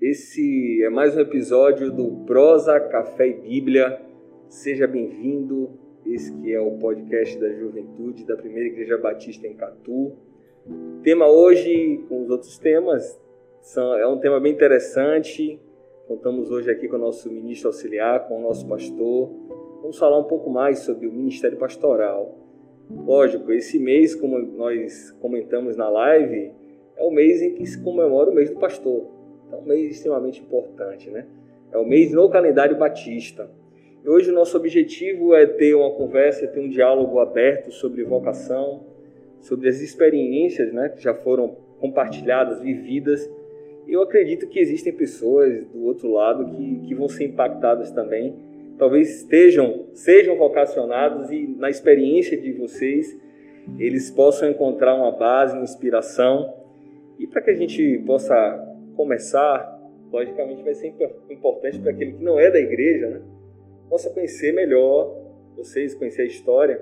Esse é mais um episódio do Prosa, Café e Bíblia. Seja bem-vindo. Esse que é o podcast da Juventude da Primeira Igreja Batista em Catu. O tema hoje, com os outros temas, são, é um tema bem interessante. Contamos hoje aqui com o nosso ministro auxiliar, com o nosso pastor. Vamos falar um pouco mais sobre o ministério pastoral. Lógico, esse mês, como nós comentamos na live, é o mês em que se comemora o mês do pastor. É um mês extremamente importante, né? É o mês no calendário batista. E hoje o nosso objetivo é ter uma conversa, ter um diálogo aberto sobre vocação, sobre as experiências né, que já foram compartilhadas, vividas. Eu acredito que existem pessoas do outro lado que, que vão ser impactadas também. Talvez estejam, sejam vocacionados e na experiência de vocês eles possam encontrar uma base, uma inspiração. E para que a gente possa começar, logicamente vai ser importante para aquele que não é da igreja, né? possa conhecer melhor vocês, conhecer a história.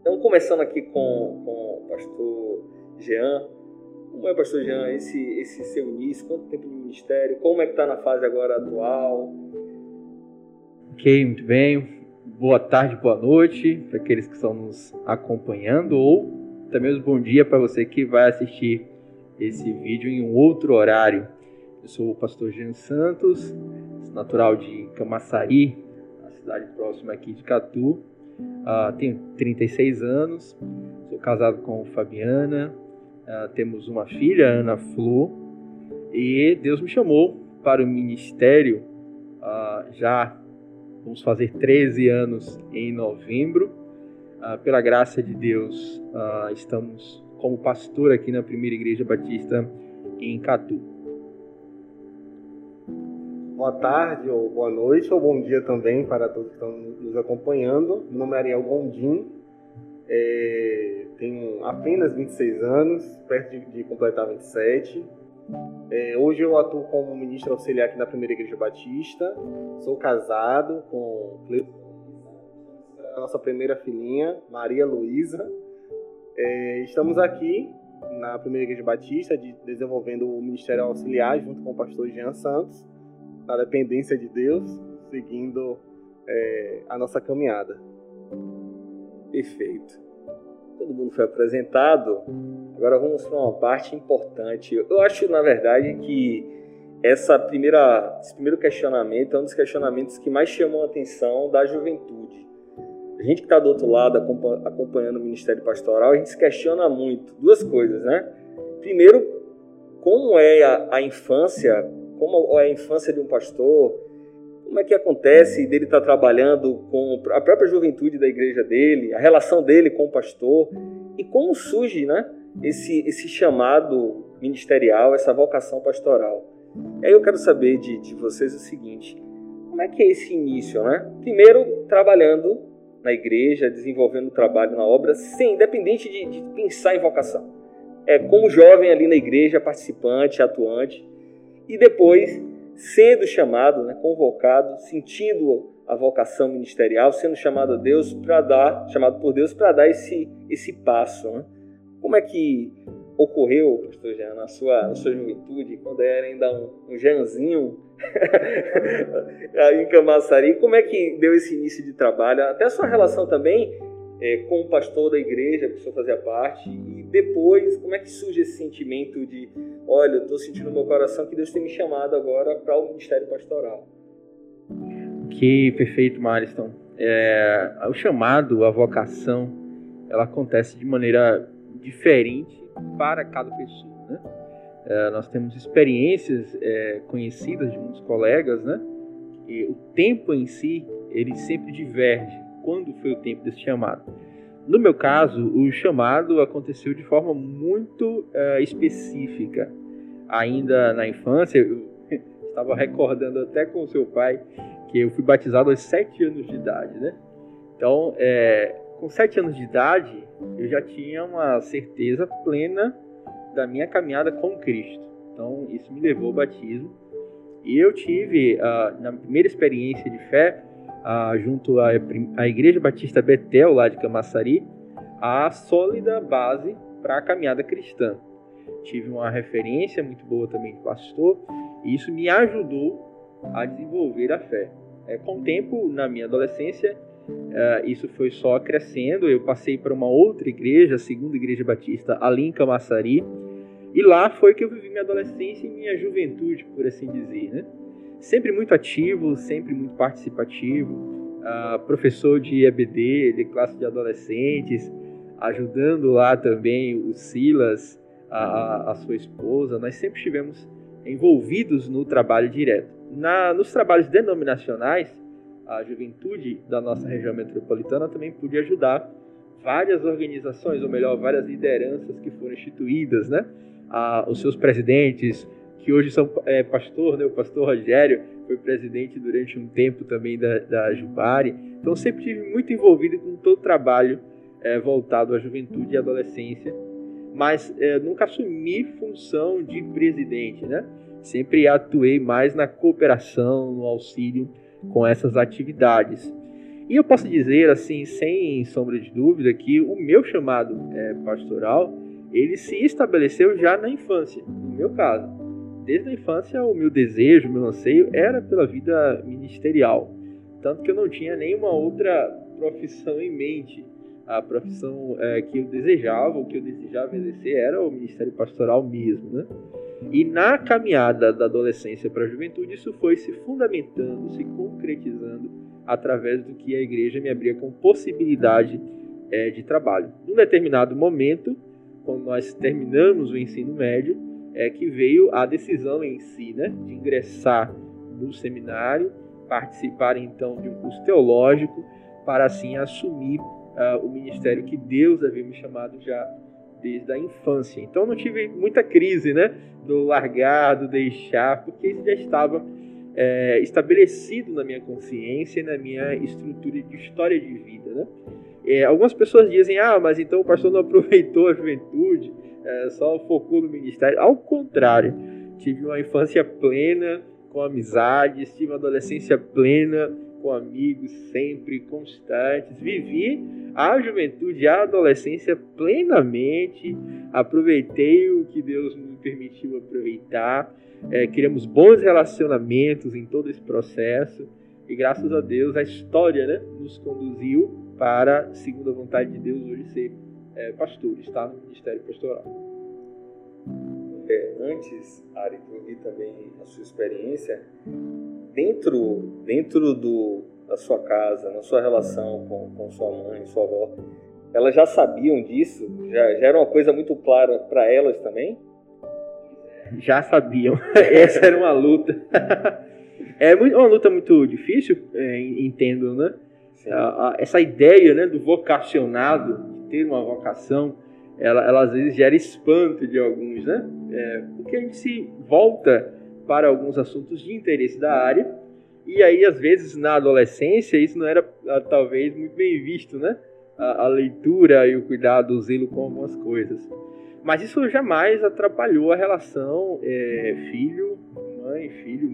Então, começando aqui com, com o pastor Jean. Como é, pastor Jean, esse, esse seu início? Quanto tempo de ministério? Como é que está na fase agora atual? Ok, muito bem. Boa tarde, boa noite para aqueles que estão nos acompanhando ou também bom dia para você que vai assistir esse vídeo em um outro horário. Eu sou o pastor Jean Santos, natural de Camaçari, a cidade próxima aqui de Catu. Uh, tenho 36 anos, sou casado com Fabiana, uh, temos uma filha, Ana Flor, e Deus me chamou para o ministério uh, já vamos fazer 13 anos em novembro. pela graça de Deus, estamos como pastor aqui na Primeira Igreja Batista em Catu. Boa tarde, ou boa noite, ou bom dia também para todos que estão nos acompanhando. Meu nome é Ariel Gondim, é, tenho apenas 26 anos, perto de, de completar 27. É, hoje eu atuo como ministro auxiliar aqui na Primeira Igreja Batista. Sou casado com a nossa primeira filhinha, Maria Luísa. É, estamos aqui na Primeira Igreja Batista, de, desenvolvendo o Ministério Auxiliar junto com o pastor Jean Santos, na dependência de Deus, seguindo é, a nossa caminhada. Perfeito. Todo mundo foi apresentado. Agora vamos para uma parte importante. Eu acho, na verdade, que essa primeira, esse primeiro questionamento é um dos questionamentos que mais chamam a atenção da juventude a gente que está do outro lado acompanhando o Ministério Pastoral, a gente se questiona muito duas coisas, né? Primeiro, como é a, a infância, como é a infância de um pastor, como é que acontece dele estar tá trabalhando com a própria juventude da igreja dele, a relação dele com o pastor e como surge, né? Esse, esse chamado ministerial, essa vocação pastoral. E aí eu quero saber de, de vocês o seguinte: como é que é esse início, né? Primeiro, trabalhando na igreja, desenvolvendo o trabalho na obra, sem independente de, de pensar em vocação. É como jovem ali na igreja, participante, atuante, e depois sendo chamado, né, convocado, sentindo a vocação ministerial, sendo chamado a Deus para dar, chamado por Deus para dar esse esse passo. Né? Como é que ocorreu, pastor Jean, na sua, na sua juventude, quando era ainda um, um Janzinho em Camaçari, como é que deu esse início de trabalho? Até sua relação também é, com o pastor da igreja que o senhor fazia parte, e depois, como é que surge esse sentimento de, olha, eu estou sentindo no meu coração que Deus tem me chamado agora para o ministério pastoral? Que perfeito, Mariston. É, o chamado, a vocação, ela acontece de maneira diferente para cada pessoa. Né? É, nós temos experiências é, conhecidas de muitos colegas, né? E o tempo em si ele sempre diverge. Quando foi o tempo desse chamado? No meu caso, o chamado aconteceu de forma muito é, específica. Ainda na infância, eu estava recordando até com o seu pai que eu fui batizado aos sete anos de idade, né? Então, é, com sete anos de idade, eu já tinha uma certeza plena da minha caminhada com Cristo. Então, isso me levou ao batismo. E eu tive, uh, na primeira experiência de fé, uh, junto à, à Igreja Batista Betel, lá de Camaçari, a sólida base para a caminhada cristã. Tive uma referência muito boa também de pastor, E isso me ajudou a desenvolver a fé. É, com o tempo, na minha adolescência, é, isso foi só crescendo. Eu passei para uma outra igreja, a segunda igreja batista, ali em Camaçari, e lá foi que eu vivi minha adolescência e minha juventude, por assim dizer, né? Sempre muito ativo, sempre muito participativo, uh, professor de EBD, de classe de adolescentes, ajudando lá também o Silas, a, a sua esposa. Nós sempre estivemos envolvidos no trabalho direto. Na, nos trabalhos denominacionais, a juventude da nossa região metropolitana também podia ajudar várias organizações, ou melhor, várias lideranças que foram instituídas, né? Ah, os seus presidentes, que hoje são é, pastor, né? O pastor Rogério foi presidente durante um tempo também da, da Jubari. Então sempre tive muito envolvido com todo o trabalho é, voltado à juventude e adolescência, mas é, nunca assumi função de presidente, né? Sempre atuei mais na cooperação, no auxílio com essas atividades. E eu posso dizer, assim, sem sombra de dúvida, que o meu chamado é, pastoral, ele se estabeleceu já na infância, no meu caso. Desde a infância, o meu desejo, o meu anseio era pela vida ministerial. Tanto que eu não tinha nenhuma outra profissão em mente a profissão é, que eu desejava, o que eu desejava exercer era o ministério pastoral mesmo, né? E na caminhada da adolescência para a juventude, isso foi se fundamentando, se concretizando através do que a igreja me abria com possibilidade é, de trabalho. Num determinado momento, quando nós terminamos o ensino médio, é que veio a decisão em si, né, de ingressar no seminário, participar então de um curso teológico, para assim assumir uh, o ministério que Deus havia me chamado já desde a infância. Então não tive muita crise, né, do largar, do deixar, porque isso já estava é, estabelecido na minha consciência e na minha estrutura de história de vida, né? É, algumas pessoas dizem, ah, mas então o pastor não aproveitou a juventude, é, só focou no ministério. Ao contrário, tive uma infância plena, com amizades, tive uma adolescência plena, com amigos sempre constantes. Vivi a juventude a adolescência plenamente. Aproveitei o que Deus me permitiu aproveitar. É, criamos bons relacionamentos em todo esse processo. E graças a Deus a história né, nos conduziu para, segundo a vontade de Deus, hoje ser é, pastor, estar no ministério pastoral. É, antes, Ari, de ouvir também a sua experiência, dentro, dentro do, da sua casa, na sua relação com, com sua mãe, sua avó, elas já sabiam disso? Já, já era uma coisa muito clara para elas também? Já sabiam. Essa era uma luta. é uma luta muito difícil, é, entendo, né? essa ideia né, do vocacionado, de ter uma vocação, ela, ela às vezes gera espanto de alguns, né? É, porque a gente se volta para alguns assuntos de interesse da área. E aí, às vezes, na adolescência, isso não era ah, talvez muito bem visto, né? A, a leitura e o cuidado, o zelo com algumas coisas. Mas isso jamais atrapalhou a relação é, filho, mãe, filho,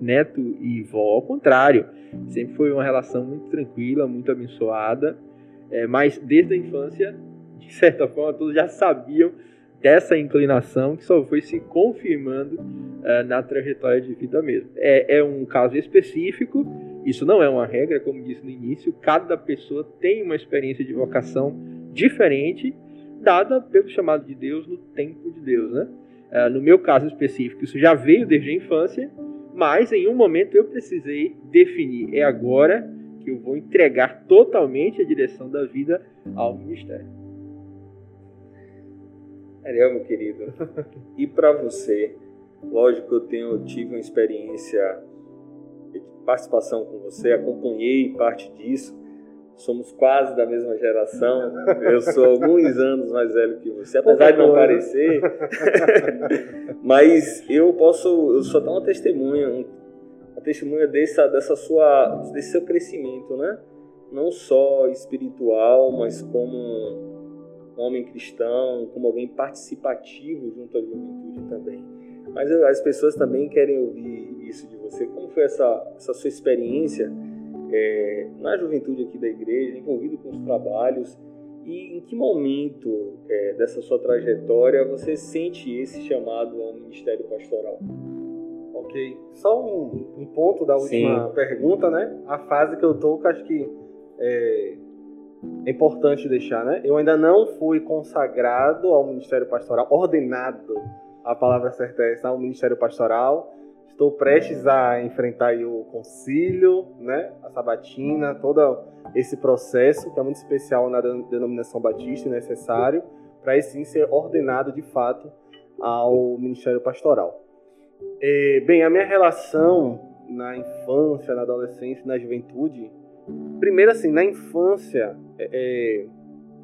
neto e vó. Ao contrário, sempre foi uma relação muito tranquila, muito abençoada. É, mas desde a infância, de certa forma, todos já sabiam dessa inclinação que só foi se confirmando uh, na trajetória de vida mesmo. É, é um caso específico, isso não é uma regra, como disse no início, cada pessoa tem uma experiência de vocação diferente, dada pelo chamado de Deus no tempo de Deus. Né? Uh, no meu caso específico, isso já veio desde a infância, mas em um momento eu precisei definir, é agora que eu vou entregar totalmente a direção da vida ao ministério. Ariel, meu querido, e para você, lógico, eu tenho eu tive uma experiência de participação com você, acompanhei parte disso. Somos quase da mesma geração. Eu sou alguns anos mais velho que você, apesar de não parecer. Mas eu posso, eu sou até uma testemunha, uma testemunha dessa, dessa sua, desse seu crescimento, né? Não só espiritual, mas como homem cristão, como alguém participativo junto à juventude também. Mas as pessoas também querem ouvir isso de você. Como foi essa, essa sua experiência é, na juventude aqui da igreja, envolvido com os trabalhos? E em que momento é, dessa sua trajetória você sente esse chamado ao ministério pastoral? Ok. Só um, um ponto da última Sim. pergunta, né? A fase que eu tô, que acho que é, é importante deixar, né? Eu ainda não fui consagrado ao Ministério Pastoral, ordenado, a palavra certa é essa, ao Ministério Pastoral. Estou prestes a enfrentar o concílio, né? A sabatina, todo esse processo que é muito especial na denominação batista e necessário para aí sim ser ordenado de fato ao Ministério Pastoral. É, bem, a minha relação na infância, na adolescência, na juventude, primeiro assim, na infância, é, é,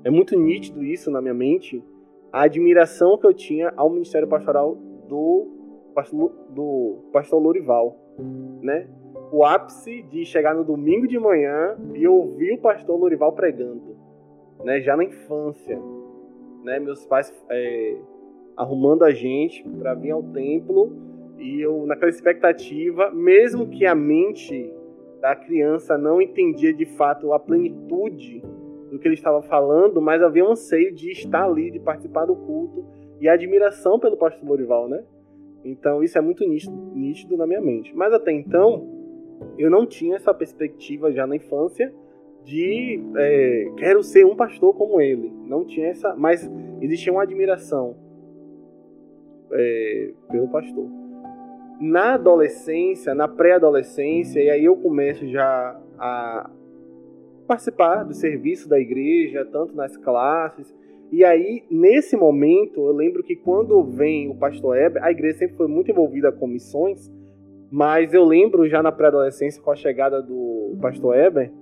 é muito nítido isso na minha mente, a admiração que eu tinha ao Ministério Pastoral do pastor, do pastor Lorival, né? O ápice de chegar no domingo de manhã e ouvir o pastor Lorival pregando, né? Já na infância, né? Meus pais é, arrumando a gente para vir ao templo e eu naquela expectativa, mesmo que a mente da criança não entendia de fato a plenitude do que ele estava falando, mas havia um anseio de estar ali, de participar do culto e a admiração pelo pastor Lorival, né? Então isso é muito nítido, na minha mente. Mas até então eu não tinha essa perspectiva já na infância de é, quero ser um pastor como ele. Não tinha essa, mas existia uma admiração é, pelo pastor. Na adolescência, na pré-adolescência, e aí eu começo já a participar do serviço da igreja, tanto nas classes. E aí, nesse momento, eu lembro que quando vem o pastor Heber, a igreja sempre foi muito envolvida com missões, mas eu lembro já na pré-adolescência, com a chegada do pastor Heber,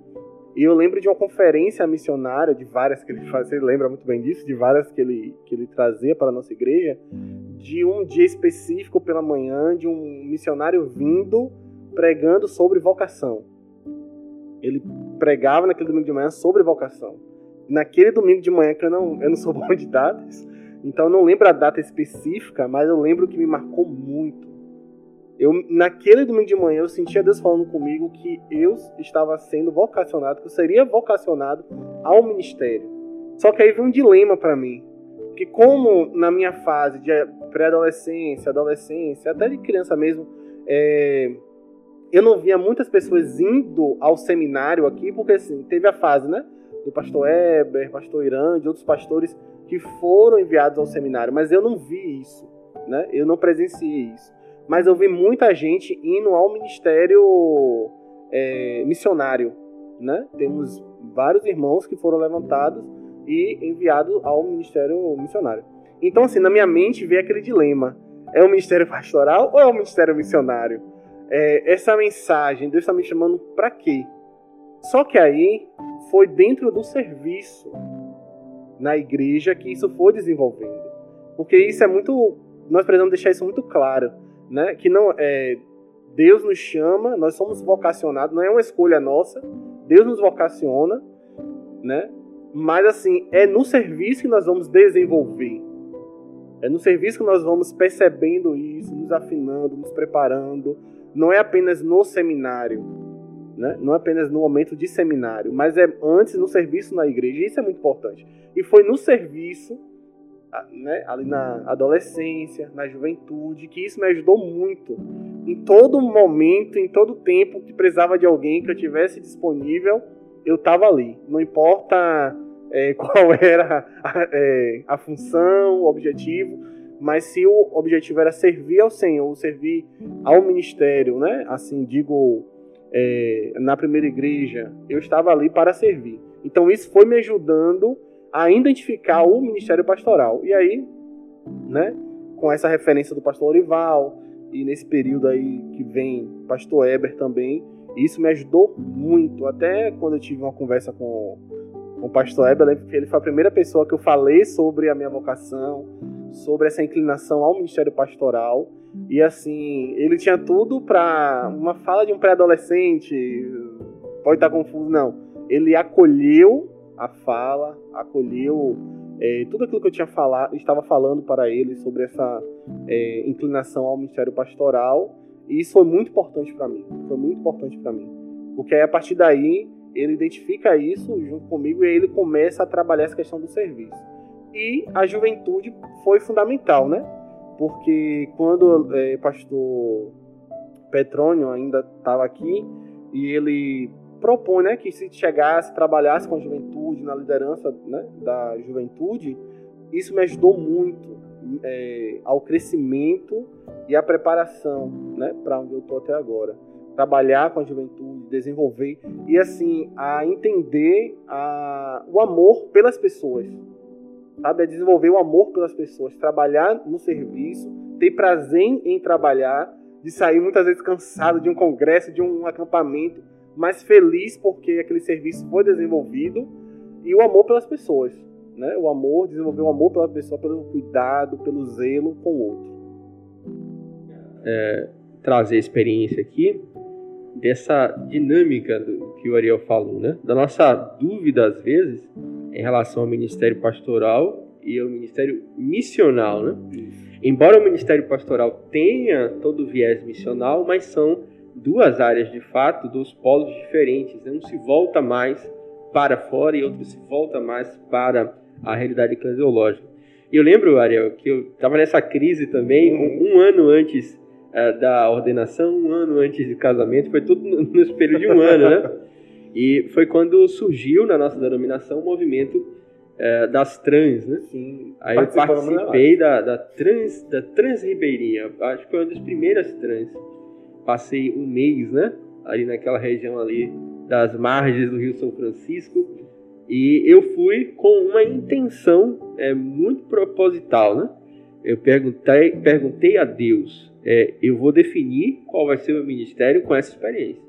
e eu lembro de uma conferência missionária, de várias que ele fazia, você lembra muito bem disso, de várias que ele, que ele trazia para a nossa igreja, de um dia específico pela manhã, de um missionário vindo pregando sobre vocação. Ele pregava naquele domingo de manhã sobre vocação. Naquele domingo de manhã, que eu não, eu não sou bom de datas, então eu não lembro a data específica, mas eu lembro que me marcou muito eu, naquele domingo de manhã, eu sentia Deus falando comigo que eu estava sendo vocacionado, que eu seria vocacionado ao ministério. Só que aí veio um dilema para mim. Que como na minha fase de pré-adolescência, adolescência, até de criança mesmo, é, eu não via muitas pessoas indo ao seminário aqui, porque assim, teve a fase, né? Do pastor Eber, pastor Irã, de outros pastores que foram enviados ao seminário, mas eu não vi isso, né? Eu não presenciei isso mas eu vi muita gente indo ao ministério é, missionário, né? Temos vários irmãos que foram levantados e enviados ao ministério missionário. Então, assim, na minha mente veio aquele dilema: é o ministério pastoral ou é o ministério missionário? É, essa mensagem, Deus está me chamando para quê? Só que aí foi dentro do serviço na igreja que isso foi desenvolvendo. Porque isso é muito. Nós precisamos deixar isso muito claro né? Que não é Deus nos chama, nós somos vocacionados, não é uma escolha nossa. Deus nos vocaciona, né? Mas assim, é no serviço que nós vamos desenvolver. É no serviço que nós vamos percebendo isso, nos afinando, nos preparando. Não é apenas no seminário, né? não é apenas no momento de seminário, mas é antes no serviço na igreja. Isso é muito importante. E foi no serviço né, ali na adolescência, na juventude, que isso me ajudou muito. Em todo momento, em todo tempo que precisava de alguém que eu tivesse disponível, eu estava ali. Não importa é, qual era a, é, a, função, o objetivo, mas se o objetivo era servir ao Senhor, servir ao ministério, né? Assim digo, é, na primeira igreja, eu estava ali para servir. Então isso foi me ajudando a identificar o ministério pastoral. E aí, né, com essa referência do pastor Orival, e nesse período aí que vem pastor Eber também, isso me ajudou muito. Até quando eu tive uma conversa com, com o pastor Eber, ele foi a primeira pessoa que eu falei sobre a minha vocação, sobre essa inclinação ao ministério pastoral. E assim, ele tinha tudo para uma fala de um pré-adolescente, pode estar confuso, não. Ele acolheu a fala, acolheu é, tudo aquilo que eu tinha falado, estava falando para ele sobre essa é, inclinação ao ministério pastoral. E isso foi muito importante para mim. Foi muito importante para mim. Porque aí, a partir daí, ele identifica isso junto comigo e aí ele começa a trabalhar essa questão do serviço. E a juventude foi fundamental, né? Porque quando é, pastor Petrônio ainda estava aqui e ele propõe né, que se chegasse, trabalhasse com a juventude, na liderança né, da juventude, isso me ajudou muito é, ao crescimento e à preparação né, para onde eu estou até agora. Trabalhar com a juventude, desenvolver e assim a entender a, o amor pelas pessoas, sabe? A desenvolver o amor pelas pessoas, trabalhar no serviço, ter prazer em trabalhar, de sair muitas vezes cansado de um congresso, de um acampamento, mas feliz porque aquele serviço foi desenvolvido e o amor pelas pessoas né? O amor, desenvolver o amor pela pessoa, pelo cuidado, pelo zelo com o outro. É, trazer a experiência aqui dessa dinâmica do que o Ariel falou, né? Da nossa dúvida às vezes em relação ao ministério pastoral e ao ministério missional, né? Embora o ministério pastoral tenha todo o viés missional, mas são duas áreas de fato, dos polos diferentes. Né? Um se volta mais para fora e outro se volta mais para a realidade eclesiológica. E eu lembro, Ariel, que eu estava nessa crise também um, um ano antes uh, da ordenação, um ano antes do casamento, foi tudo no, no espelho de um ano, né? E foi quando surgiu na nossa denominação o movimento uh, das trans, né? Sim. Aí eu participei da, da, trans, da trans ribeirinha, acho que foi uma das primeiras trans. Passei um mês, né? Ali naquela região ali das margens do Rio São Francisco e eu fui com uma intenção é, muito proposital, né? Eu perguntei, perguntei a Deus, é, eu vou definir qual vai ser o meu ministério com essa experiência.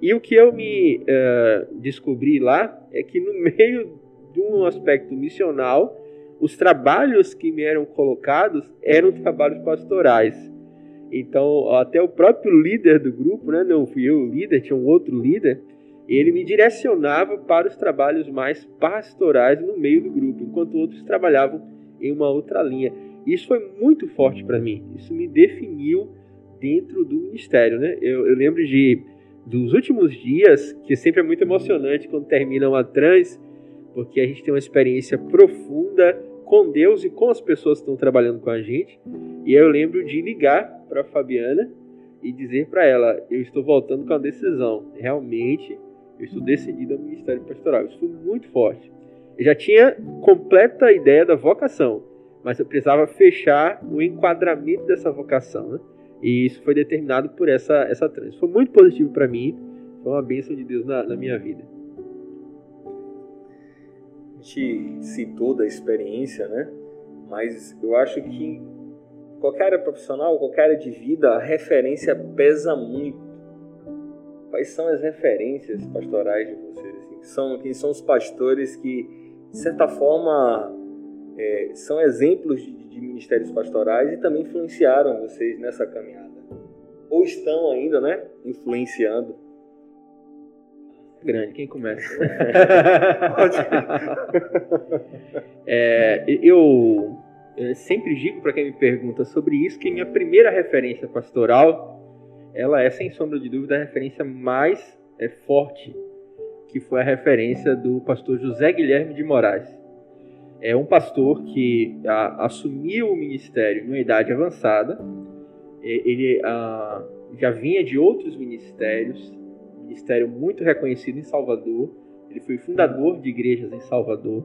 E o que eu me uh, descobri lá é que no meio de um aspecto missional, os trabalhos que me eram colocados eram trabalhos pastorais. Então, até o próprio líder do grupo, né, não fui eu o líder, tinha um outro líder, ele me direcionava para os trabalhos mais pastorais no meio do grupo, enquanto outros trabalhavam em uma outra linha. Isso foi muito forte para mim. Isso me definiu dentro do ministério, né? Eu, eu, lembro de dos últimos dias, que sempre é muito emocionante quando termina uma trans, porque a gente tem uma experiência profunda com Deus e com as pessoas que estão trabalhando com a gente. E eu lembro de ligar para Fabiana e dizer para ela: eu estou voltando com a decisão. Realmente eu estou decidido ao ministério pastoral. Isso foi muito forte. Eu já tinha completa ideia da vocação, mas eu precisava fechar o enquadramento dessa vocação, né? E isso foi determinado por essa essa trans. Foi muito positivo para mim. Foi uma bênção de Deus na, na minha vida. A gente citou da experiência, né? Mas eu acho que qualquer área profissional, qualquer área de vida, a referência pesa muito quais são as referências pastorais de vocês? Assim, são, quem são os pastores que, de certa forma, é, são exemplos de, de, ministérios pastorais e também influenciaram vocês nessa caminhada? Ou estão ainda, né, influenciando? Grande, quem começa? é, eu, sempre digo para quem me pergunta sobre isso que minha primeira referência pastoral ela é sem sombra de dúvida a referência mais é, forte, que foi a referência do pastor José Guilherme de Moraes. É um pastor que a, assumiu o ministério numa idade avançada. Ele a, já vinha de outros ministérios, ministério muito reconhecido em Salvador. Ele foi fundador de igrejas em Salvador.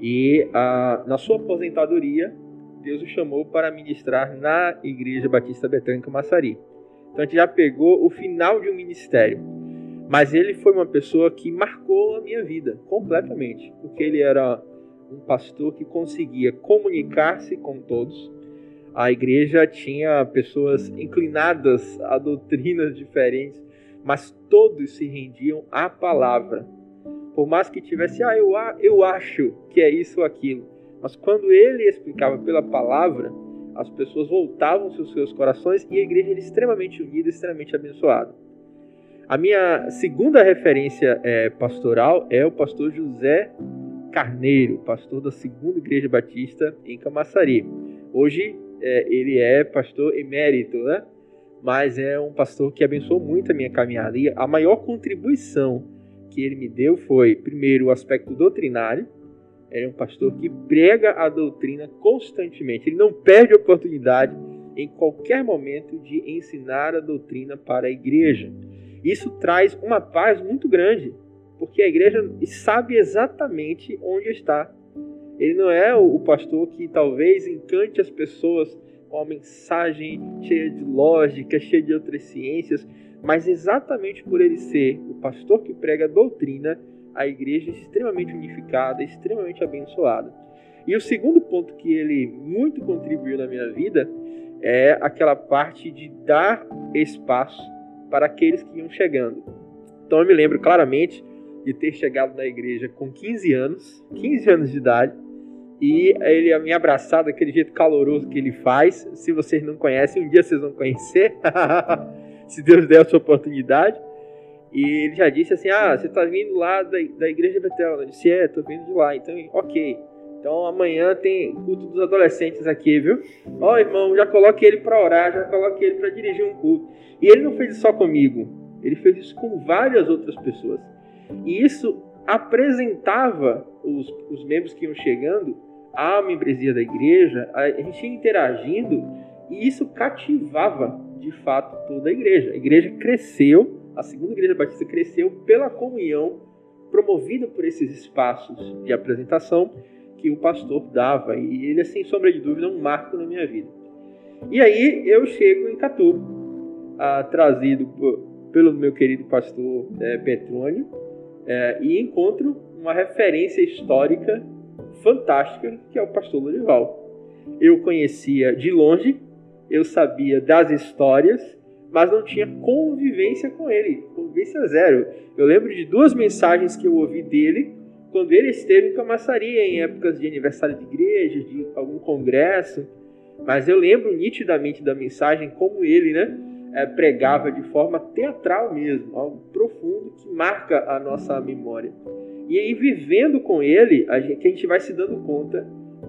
E a, na sua aposentadoria, Deus o chamou para ministrar na Igreja Batista Betânia Massari. Então a gente já pegou o final de um ministério. Mas ele foi uma pessoa que marcou a minha vida completamente, porque ele era um pastor que conseguia comunicar-se com todos. A igreja tinha pessoas inclinadas a doutrinas diferentes, mas todos se rendiam à palavra. Por mais que tivesse, ah, eu, eu acho que é isso ou aquilo. Mas quando ele explicava pela palavra, as pessoas voltavam seus seus corações e a igreja era extremamente unida, extremamente abençoada. A minha segunda referência é, pastoral é o pastor José Carneiro, pastor da Segunda Igreja Batista em Camaçari. Hoje é, ele é pastor emérito, né? mas é um pastor que abençoou muito a minha caminhada. E a maior contribuição que ele me deu foi, primeiro, o aspecto doutrinário, é um pastor que prega a doutrina constantemente. Ele não perde a oportunidade em qualquer momento de ensinar a doutrina para a igreja. Isso traz uma paz muito grande, porque a igreja sabe exatamente onde está. Ele não é o pastor que talvez encante as pessoas com uma mensagem cheia de lógica, cheia de outras ciências, mas exatamente por ele ser o pastor que prega a doutrina, a igreja é extremamente unificada, extremamente abençoada. E o segundo ponto que ele muito contribuiu na minha vida é aquela parte de dar espaço para aqueles que iam chegando. Então eu me lembro claramente de ter chegado na igreja com 15 anos, 15 anos de idade, e ele me abraçar daquele jeito caloroso que ele faz. Se vocês não conhecem, um dia vocês vão conhecer, se Deus der a sua oportunidade. E ele já disse assim: Ah, você está vindo lá da, da igreja Betel? Eu disse: É, estou vindo de lá. Então, ok. Então amanhã tem culto dos adolescentes aqui, viu? Ó, oh, irmão, já coloque ele para orar, já coloque ele para dirigir um culto. E ele não fez isso só comigo, ele fez isso com várias outras pessoas. E isso apresentava os, os membros que iam chegando à membresia da igreja, a gente ia interagindo e isso cativava de fato toda a igreja. A igreja cresceu, a segunda igreja batista cresceu pela comunhão promovida por esses espaços de apresentação que o pastor dava. E ele é, sem sombra de dúvida, um marco na minha vida. E aí eu chego em Catu, ah, trazido pelo meu querido pastor é, Petrônio, é, e encontro uma referência histórica fantástica que é o pastor Lorival. Eu conhecia de longe, eu sabia das histórias, mas não tinha convivência com ele, convivência zero. Eu lembro de duas mensagens que eu ouvi dele quando ele esteve em Camaçaria, em épocas de aniversário de igreja, de algum congresso, mas eu lembro nitidamente da mensagem como ele, né, é, pregava de forma teatral mesmo, algo profundo que marca a nossa memória. E aí, vivendo com ele, a gente, a gente vai se dando conta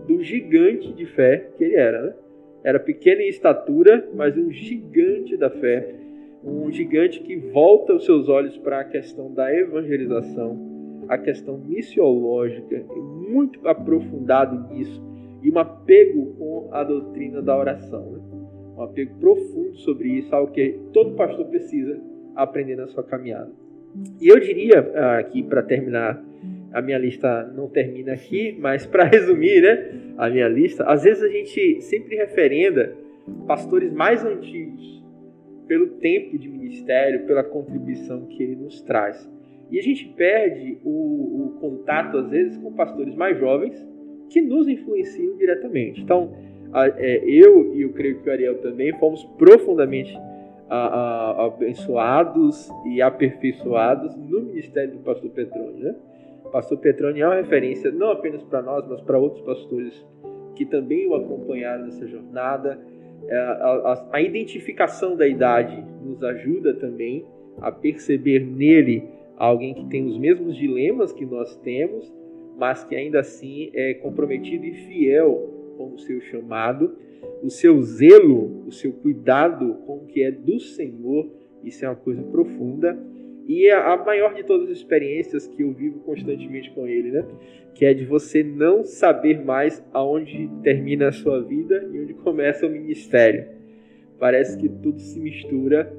do gigante de fé que ele era. Né? Era pequeno em estatura, mas um gigante da fé. Um gigante que volta os seus olhos para a questão da evangelização, a questão missiológica, muito aprofundado nisso, e um apego com a doutrina da oração. Né? Um apego profundo sobre isso, algo que todo pastor precisa aprender na sua caminhada. E eu diria aqui, para terminar, a minha lista não termina aqui, mas para resumir né, a minha lista, às vezes a gente sempre referenda pastores mais antigos pelo tempo de ministério, pela contribuição que ele nos traz. E a gente perde o, o contato, às vezes, com pastores mais jovens que nos influenciam diretamente. Então, eu e eu creio que o Ariel também fomos profundamente abençoados e aperfeiçoados no ministério do pastor Petrônio. Né? O pastor Petrônio é uma referência não apenas para nós, mas para outros pastores que também o acompanharam nessa jornada. É, a identificação da idade nos ajuda também a perceber nele alguém que tem os mesmos dilemas que nós temos, mas que ainda assim é comprometido e fiel com o seu chamado, o seu zelo, o seu cuidado com o que é do Senhor, isso é uma coisa profunda. E é a maior de todas as experiências que eu vivo constantemente com ele, né? Que é de você não saber mais aonde termina a sua vida e onde começa o ministério. Parece que tudo se mistura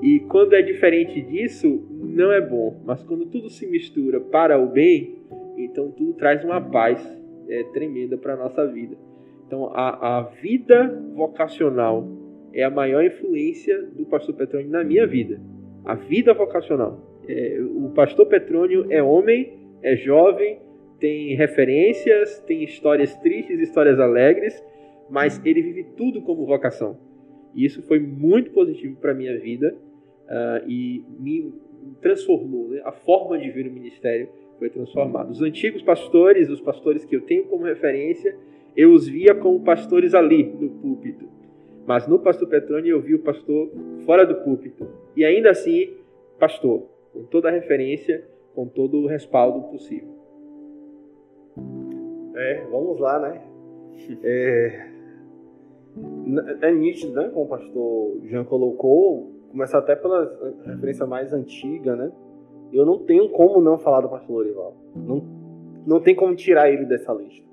e quando é diferente disso, não é bom. Mas quando tudo se mistura para o bem, então tudo traz uma paz é, tremenda para a nossa vida. Então a, a vida vocacional é a maior influência do pastor Petrônio na minha vida. A vida vocacional. É, o pastor Petrônio é homem, é jovem, tem referências, tem histórias tristes, histórias alegres, mas ele vive tudo como vocação. E isso foi muito positivo para minha vida uh, e me transformou. Né? A forma de ver o ministério foi transformada. Os antigos pastores, os pastores que eu tenho como referência, eu os via como pastores ali no púlpito. Mas no pastor Petrônio eu vi o pastor fora do púlpito. E ainda assim, pastor, com toda a referência, com todo o respaldo possível. É, vamos lá, né? É, é nítido, né? Como o pastor Jean colocou, começar até pela referência mais antiga, né? Eu não tenho como não falar do pastor Lorival. Não, não tem como tirar ele dessa lista.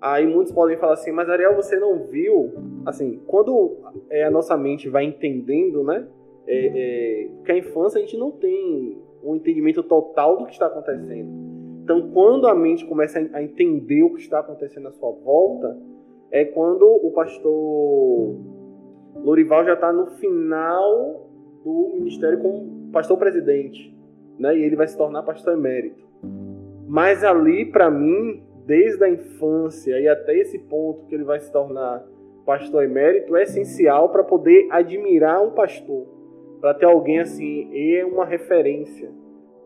Aí muitos podem falar assim, mas Ariel, você não viu? Assim, quando é, a nossa mente vai entendendo, né? É, é, que a infância a gente não tem um entendimento total do que está acontecendo. Então, quando a mente começa a entender o que está acontecendo à sua volta, é quando o pastor Lorival já está no final do ministério como pastor presidente, né? E ele vai se tornar pastor emérito. Mas ali, para mim, desde a infância e até esse ponto que ele vai se tornar pastor emérito, é essencial para poder admirar um pastor, para ter alguém assim, é uma referência.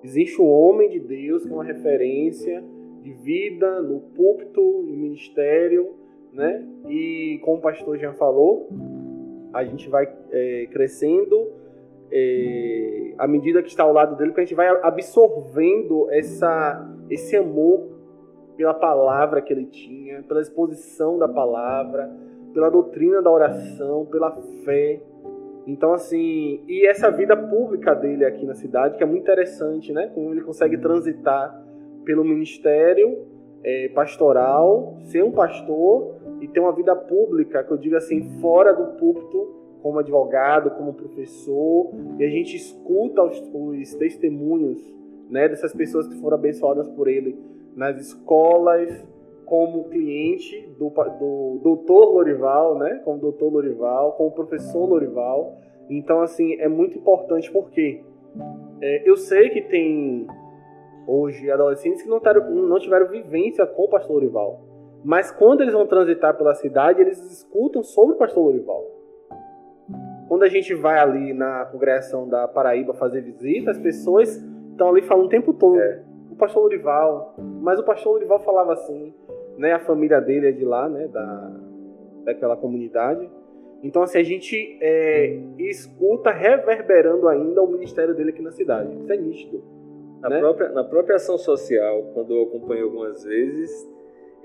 Existe um homem de Deus que é uma referência de vida no púlpito, no ministério, né? E como o pastor já falou, a gente vai é, crescendo é, à medida que está ao lado dele, porque a gente vai absorvendo essa, esse amor pela palavra que ele tinha, pela exposição da palavra, pela doutrina da oração, pela fé. Então, assim, e essa vida pública dele aqui na cidade, que é muito interessante, né? Como ele consegue transitar pelo ministério é, pastoral, ser um pastor e ter uma vida pública, que eu digo assim, fora do púlpito, como advogado, como professor, e a gente escuta os, os testemunhos né, dessas pessoas que foram abençoadas por ele nas escolas, como cliente do, do doutor Lorival, né? Como doutor Lorival, como professor Lorival. Então, assim, é muito importante porque é, eu sei que tem hoje adolescentes que não, não tiveram vivência com o pastor Lorival. Mas quando eles vão transitar pela cidade, eles escutam sobre o pastor Lorival. Quando a gente vai ali na congregação da Paraíba fazer visita, as pessoas estão ali falando o tempo todo. É o pastor Lurival, mas o pastor Lurival falava assim, né? A família dele é de lá, né? Da, daquela comunidade. Então, assim, a gente é, escuta reverberando ainda o ministério dele aqui na cidade. Isso é nítido. Na, né? própria, na própria ação social, quando eu acompanhei algumas vezes,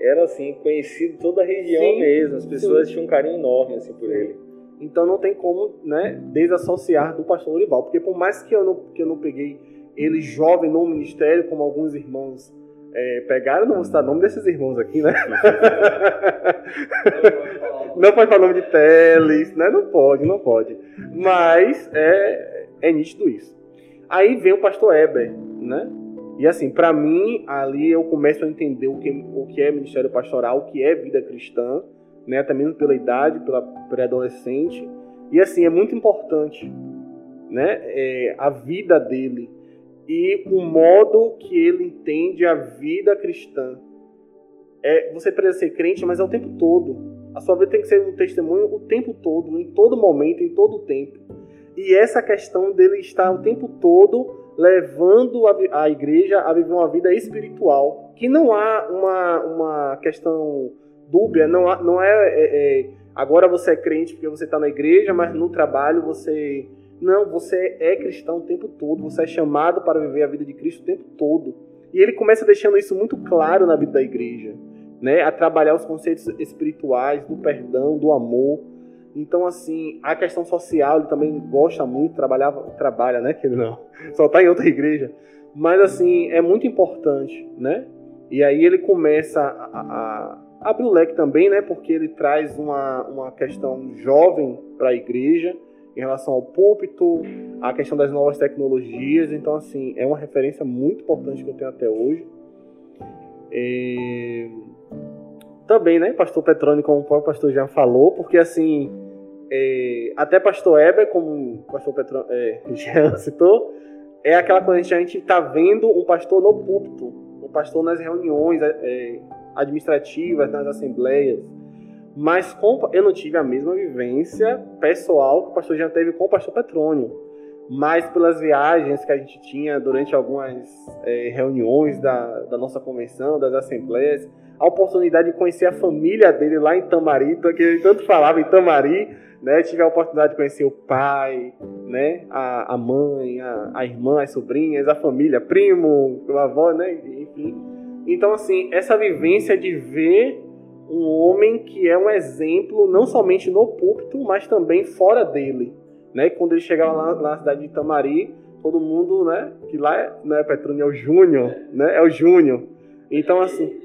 era assim, conhecido toda a região sim, mesmo. As pessoas sim. tinham um carinho enorme assim, por ele. Então não tem como né, desassociar do pastor Lurival. Porque por mais que eu não, que eu não peguei ele jovem no ministério, como alguns irmãos é, pegaram, não vou citar o nome desses irmãos aqui, né? não pode falar nome de Teles, né? Não pode, não pode. Mas é, é nítido isso. Aí vem o pastor Eber, né? E assim, para mim, ali eu começo a entender o que, o que é ministério pastoral, o que é vida cristã, né? Mesmo pela idade, pela pré-adolescente. E assim, é muito importante, né? É, a vida dele, e o modo que ele entende a vida cristã. É, você precisa ser crente, mas é o tempo todo. A sua vida tem que ser um testemunho o tempo todo, em todo momento, em todo tempo. E essa questão dele estar o tempo todo levando a, a igreja a viver uma vida espiritual, que não há uma, uma questão dúbia, não, há, não é, é, é agora você é crente porque você está na igreja, mas no trabalho você não, você é cristão o tempo todo, você é chamado para viver a vida de Cristo o tempo todo. E ele começa deixando isso muito claro na vida da igreja, né? A trabalhar os conceitos espirituais, do perdão, do amor. Então, assim, a questão social, ele também gosta muito, trabalhava, trabalha, né? Que ele não, só está em outra igreja. Mas, assim, é muito importante, né? E aí ele começa a, a, a abrir o leque também, né? Porque ele traz uma, uma questão jovem para a igreja, em relação ao púlpito, a questão das novas tecnologias. Então, assim, é uma referência muito importante que eu tenho até hoje. E... Também, né, pastor Petrone, como o próprio pastor já falou, porque, assim, é... até pastor Eber, como o pastor Petrone é, já citou, é aquela coisa que a gente está vendo um pastor no púlpito, um pastor nas reuniões é, administrativas, nas assembleias, mas com, eu não tive a mesma vivência pessoal que o pastor já teve com o pastor Petrônio. Mas pelas viagens que a gente tinha durante algumas é, reuniões da, da nossa convenção, das assembleias, a oportunidade de conhecer a família dele lá em Tamari, que ele tanto falava em Tamari, né? Tive a oportunidade de conhecer o pai, né? A, a mãe, a, a irmã, as sobrinhas, a família, primo, a avó, né? Enfim. Então, assim, essa vivência de ver um homem que é um exemplo não somente no púlpito, mas também fora dele. Né? Quando ele chegava lá, na cidade de Itamari, todo mundo, né? Que lá é, não é Petrônio, é o Júnior, né? É o Júnior. Então, assim.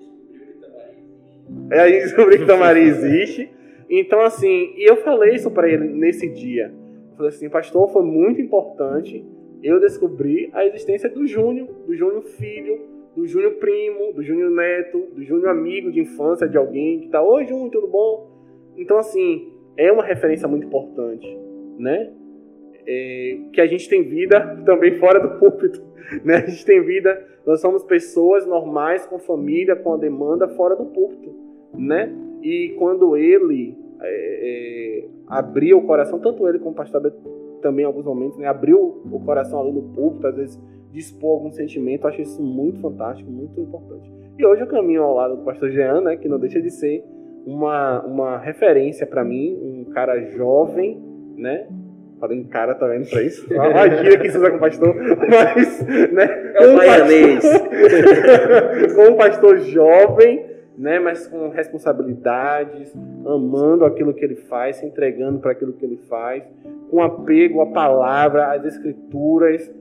É, a gente descobriu que Tamari existe. Então, assim, e eu falei isso para ele nesse dia. Eu falei assim, pastor, foi muito importante eu descobrir a existência do Júnior, do Júnior filho, do Júnior primo, do Júnior neto, do Júnior amigo de infância de alguém que tá, oi Júnior, tudo bom? Então, assim, é uma referência muito importante, né? É, que a gente tem vida também fora do púlpito, né? A gente tem vida, nós somos pessoas normais, com família, com a demanda fora do púlpito, né? E quando ele é, é, abriu o coração, tanto ele como o pastor também em alguns momentos, né? Abriu o coração ali no púlpito, às vezes dispor algum sentimento, eu acho isso muito fantástico, muito importante. E hoje eu caminho ao lado do pastor Jean, né? Que não deixa de ser uma, uma referência para mim, um cara jovem, né? Falando cara, tá vendo pra isso? Uma gira que se usa com pastor, mas, né? É o baianês. com um pastor jovem, né? Mas com responsabilidades, amando aquilo que ele faz, se entregando para aquilo que ele faz, com apego à palavra, às escrituras.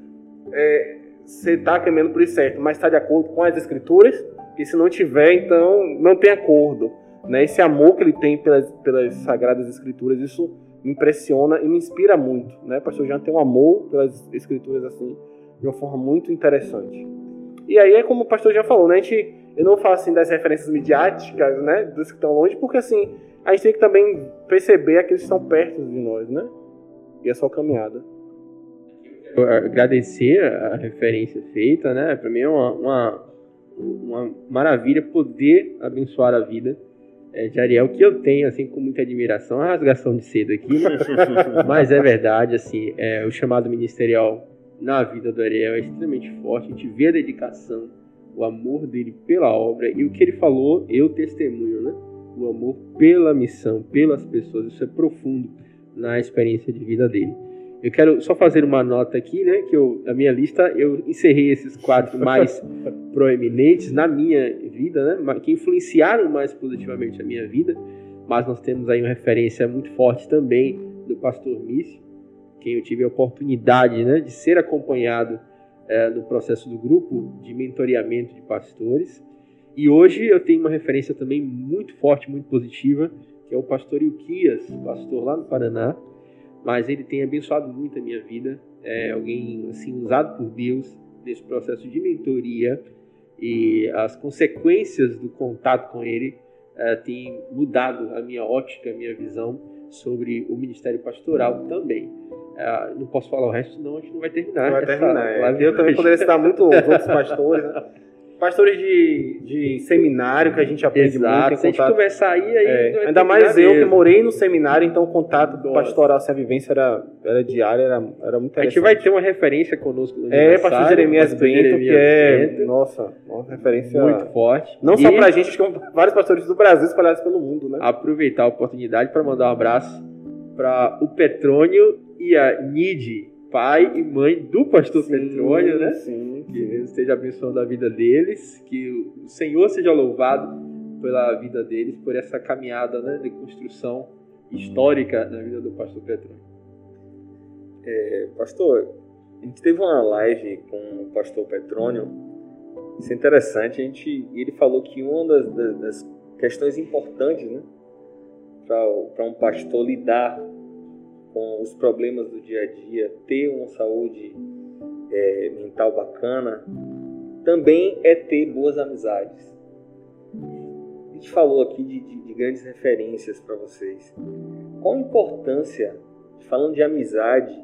É, você está caminhando por isso certo, mas está de acordo com as escrituras? E se não tiver, então não tem acordo. Né? Esse amor que ele tem pelas, pelas sagradas escrituras, isso me impressiona e me inspira muito. Né? O pastor Jean tem um amor pelas escrituras assim, de uma forma muito interessante. E aí é como o pastor já falou, né? A gente, eu não falo assim das referências midiáticas, né? Dos que estão longe, porque assim, a gente tem que também perceber aqueles que estão perto de nós, né? E é só caminhada. Eu agradecer a referência feita, né? Para mim é uma, uma, uma maravilha poder abençoar a vida é, de Ariel, que eu tenho, assim, com muita admiração, a rasgação de cedo aqui, mas é verdade, assim, é, o chamado ministerial na vida do Ariel é extremamente forte, a gente vê a dedicação, o amor dele pela obra, e o que ele falou, eu testemunho, né? O amor pela missão, pelas pessoas, isso é profundo na experiência de vida dele. Eu quero só fazer uma nota aqui, né? Que eu, na minha lista eu encerrei esses quatro mais proeminentes na minha vida, né? Que influenciaram mais positivamente a minha vida. Mas nós temos aí uma referência muito forte também do pastor Mício, quem eu tive a oportunidade né, de ser acompanhado é, no processo do grupo de mentoreamento de pastores. E hoje eu tenho uma referência também muito forte, muito positiva, que é o pastor Ilquias, pastor lá no Paraná, mas ele tem abençoado muito a minha vida. É alguém assim usado por Deus nesse processo de mentoria e as consequências do contato com ele é, mudado a minha ótica, a minha visão sobre o ministério pastoral também. É, não posso falar o resto, senão a gente não vai terminar. Não vai terminar. É. Eu também poderia citar muito os outros pastores. Né? Pastores de, de seminário que a gente aprende Exato. muito. Se a gente conversar aí, aí é, ainda mais eu que morei no seminário, então o contato do pastoral sem a vivência era, era diário, era, era muito interessante. A gente vai ter uma referência conosco no É, pastor Jeremias pastor Bento, Jeremias que é, Bento. nossa, uma referência muito forte. Não e... só pra gente, acho que vários pastores do Brasil espalhados pelo mundo, né? Aproveitar a oportunidade para mandar um abraço para o Petrônio e a Nide pai e mãe do pastor sim, Petrônio, né? Sim, que Deus esteja abençoando a vida deles, que o Senhor seja louvado pela vida deles, por essa caminhada né, de construção histórica na vida do pastor Petrônio. É, pastor, a gente teve uma live com o pastor Petrônio, isso é interessante, a gente, ele falou que uma das, das questões importantes né, para um pastor lidar com os problemas do dia a dia, ter uma saúde é, mental bacana, também é ter boas amizades. A gente falou aqui de, de, de grandes referências para vocês. Qual a importância, falando de amizade,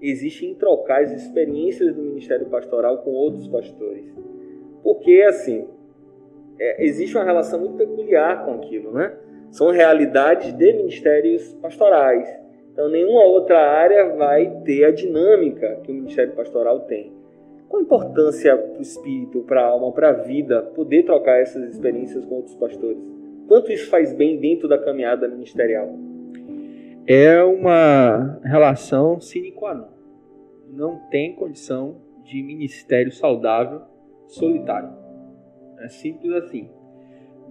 existe em trocar as experiências do ministério pastoral com outros pastores? Porque, assim, é, existe uma relação muito peculiar com aquilo, né? São realidades de ministérios pastorais então, nenhuma outra área vai ter a dinâmica que o Ministério Pastoral tem. Qual a importância para o espírito, para a alma, para a vida, poder trocar essas experiências com outros pastores? Quanto isso faz bem dentro da caminhada ministerial? É uma relação sine qua non. Não tem condição de ministério saudável solitário. É simples assim.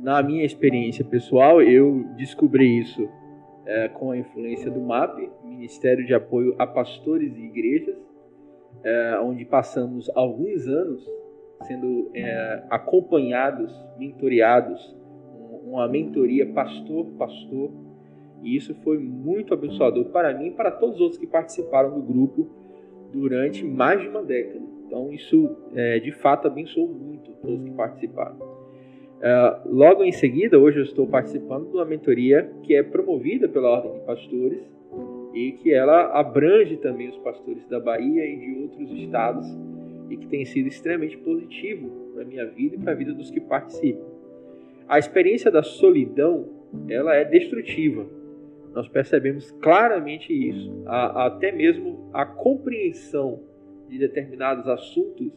Na minha experiência pessoal, eu descobri isso é, com a influência do MAP, Ministério de Apoio a Pastores e Igrejas, é, onde passamos alguns anos sendo é, acompanhados, mentoreados, um, uma mentoria pastor-pastor, e isso foi muito abençoador para mim e para todos os outros que participaram do grupo durante mais de uma década. Então, isso é, de fato abençoou muito todos que participaram. Uh, logo em seguida, hoje eu estou participando de uma mentoria que é promovida pela Ordem de Pastores e que ela abrange também os pastores da Bahia e de outros estados e que tem sido extremamente positivo para a minha vida e para a vida dos que participam. A experiência da solidão, ela é destrutiva. Nós percebemos claramente isso. A, até mesmo a compreensão de determinados assuntos,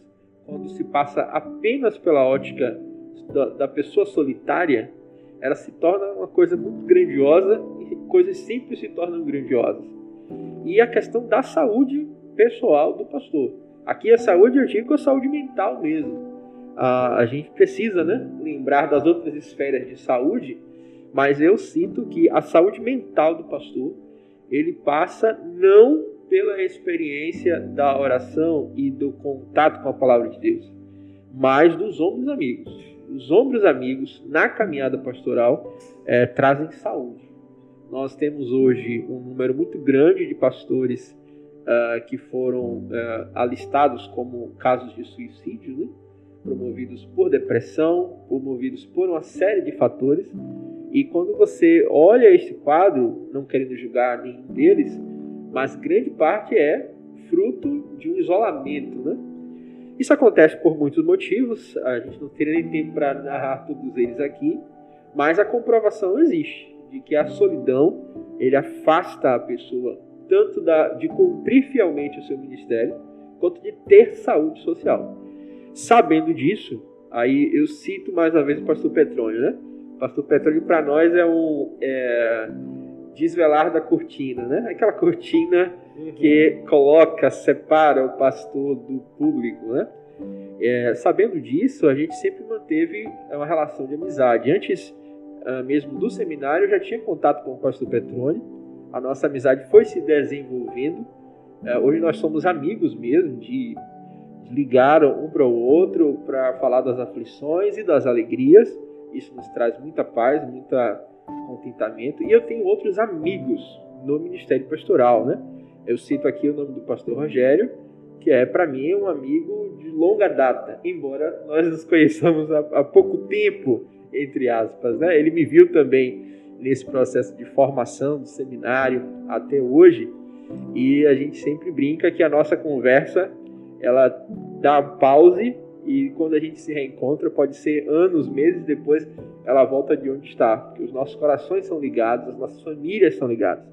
quando se passa apenas pela ótica da, da pessoa solitária, ela se torna uma coisa muito grandiosa e coisas simples se tornam grandiosas. E a questão da saúde pessoal do pastor. Aqui a saúde, eu digo, a saúde mental mesmo. A, a gente precisa né, lembrar das outras esferas de saúde, mas eu sinto que a saúde mental do pastor, ele passa não pela experiência da oração e do contato com a palavra de Deus, mas dos ombros amigos os ombros amigos na caminhada pastoral é, trazem saúde. Nós temos hoje um número muito grande de pastores uh, que foram uh, alistados como casos de suicídio, né? promovidos por depressão, promovidos por uma série de fatores. E quando você olha este quadro, não querendo julgar nenhum deles, mas grande parte é fruto de um isolamento, né? Isso acontece por muitos motivos, a gente não teria nem tempo para narrar todos eles aqui, mas a comprovação existe de que a solidão ele afasta a pessoa tanto da, de cumprir fielmente o seu ministério quanto de ter saúde social. Sabendo disso, aí eu cito mais uma vez o pastor Petrônio, né? Pastor Petrônio para nós é um é, desvelar da cortina, né? Aquela cortina que coloca, separa o pastor do público, né? É, sabendo disso, a gente sempre manteve uma relação de amizade. Antes uh, mesmo do seminário, eu já tinha contato com o pastor Petrone. A nossa amizade foi se desenvolvendo. Uh, hoje nós somos amigos mesmo, de, ligar um para o outro para falar das aflições e das alegrias. Isso nos traz muita paz, muito contentamento. E eu tenho outros amigos no ministério pastoral, né? Eu cito aqui o nome do pastor Rogério, que é para mim um amigo de longa data, embora nós nos conheçamos há, há, pouco tempo, entre aspas. Né? Ele me viu também nesse processo de formação do seminário até hoje, e a gente sempre brinca que a nossa conversa ela dá pause e quando a gente se reencontra pode ser anos, meses depois ela volta de onde está, porque os nossos corações são ligados, as nossas famílias são ligadas.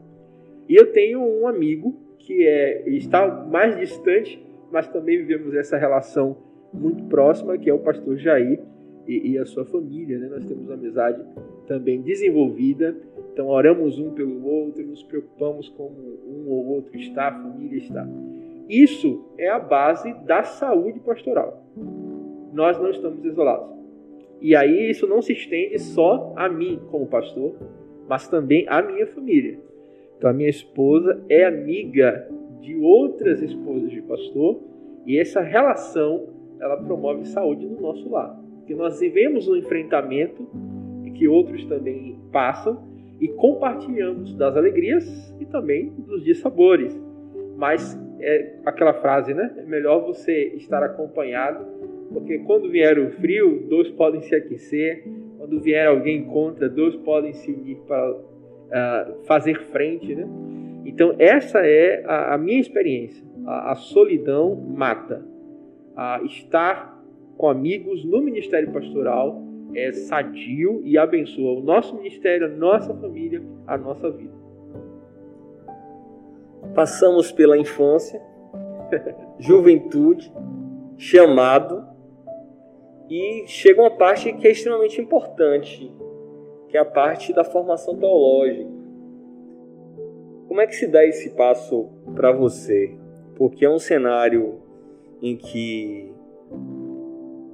E eu tenho um amigo que é, está mais distante, mas também vivemos essa relação muito próxima, que é o pastor Jair e, e a sua família. Né? Nós temos amizade também desenvolvida, então oramos um pelo outro, nos preocupamos como um ou outro está, a família está. Isso é a base da saúde pastoral. Nós não estamos isolados. E aí isso não se estende só a mim como pastor, mas também à minha família. Então, a minha esposa é amiga de outras esposas de pastor e essa relação ela promove saúde no nosso lar. Porque nós vivemos um enfrentamento que outros também passam e compartilhamos das alegrias e também dos dissabores. Mas é aquela frase, né? É melhor você estar acompanhado, porque quando vier o frio, dois podem se aquecer. Quando vier alguém contra, dois podem se unir para fazer frente, né? Então essa é a, a minha experiência. A, a solidão mata. Uh, estar com amigos no ministério pastoral é sadio e abençoa o nosso ministério, a nossa família, a nossa vida. Passamos pela infância, juventude, chamado e chega uma parte que é extremamente importante que é a parte da formação teológica. Como é que se dá esse passo para você? Porque é um cenário em que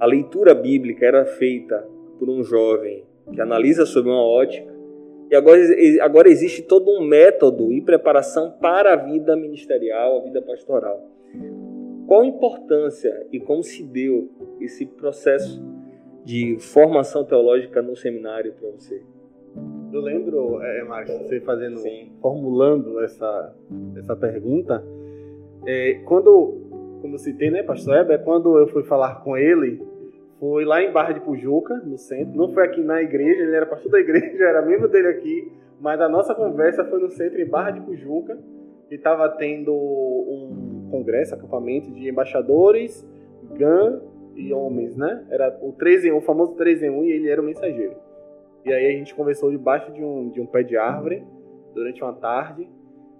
a leitura bíblica era feita por um jovem que analisa sob uma ótica, e agora, agora existe todo um método e preparação para a vida ministerial, a vida pastoral. Qual a importância e como se deu esse processo de formação teológica no seminário para você? Eu lembro, é, Márcio, você fazendo, Sim. formulando essa, essa pergunta, é, quando, como eu citei, né, pastor Heber, quando eu fui falar com ele, foi lá em Barra de Pujuca, no centro, não foi aqui na igreja, ele era pastor da igreja, era membro dele aqui, mas a nossa conversa foi no centro em Barra de Pujuca, e estava tendo um congresso, acampamento de embaixadores, GAN e homens, né? Era o 3 em 1, o famoso 3 em 1, e ele era o mensageiro. E aí a gente conversou debaixo de um, de um pé de árvore durante uma tarde.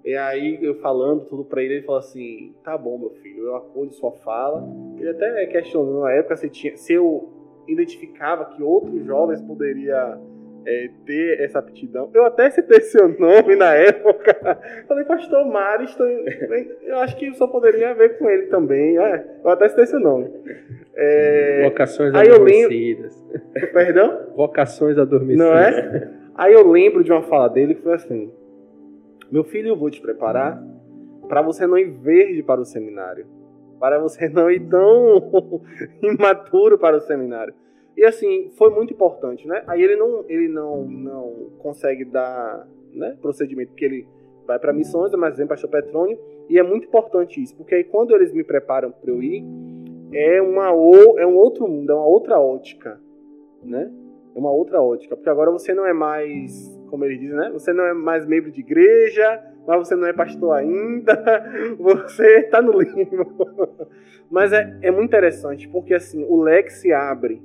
E aí eu falando tudo para ele, ele falou assim: "Tá bom, meu filho, eu acolho sua fala". Ele até questionou na época se tinha, se eu identificava que outros jovens poderia é, ter essa aptidão. Eu até citei seu nome na época. Falei, pastor estou... eu acho que só poderia ver com ele também. É, eu até citei seu nome. É... Vocações Aí adormecidas. Lembro... Perdão? Vocações adormecidas. Não é? Aí eu lembro de uma fala dele que foi assim: Meu filho, eu vou te preparar para você não ir verde para o seminário. Para você não ir tão imaturo para o seminário. E assim, foi muito importante, né? Aí ele não, ele não, não consegue dar né, procedimento, porque ele vai para missões, mas exemplo, pastor Petrônio, e é muito importante isso, porque aí quando eles me preparam para eu ir, é, uma, é um outro mundo, é uma outra ótica, né? É uma outra ótica, porque agora você não é mais, como ele diz, né? Você não é mais membro de igreja, mas você não é pastor ainda, você está no limbo. Mas é, é muito interessante, porque assim, o leque se abre,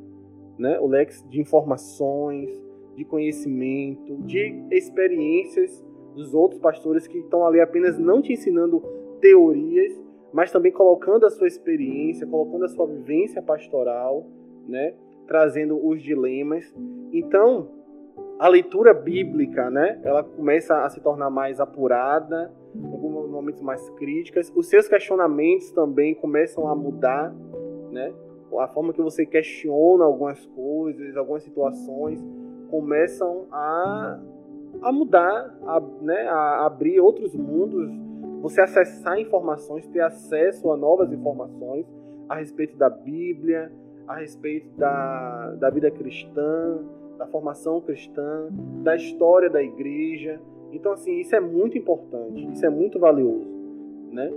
né? O leque de informações, de conhecimento, de experiências dos outros pastores que estão ali apenas não te ensinando teorias, mas também colocando a sua experiência, colocando a sua vivência pastoral, né? Trazendo os dilemas. Então, a leitura bíblica, né? Ela começa a se tornar mais apurada, em alguns momentos mais críticas. Os seus questionamentos também começam a mudar, né? A forma que você questiona algumas coisas, algumas situações, começam a, a mudar, a, né, a abrir outros mundos, você acessar informações, ter acesso a novas informações a respeito da Bíblia, a respeito da, da vida cristã, da formação cristã, da história da igreja. Então, assim, isso é muito importante, isso é muito valioso, né?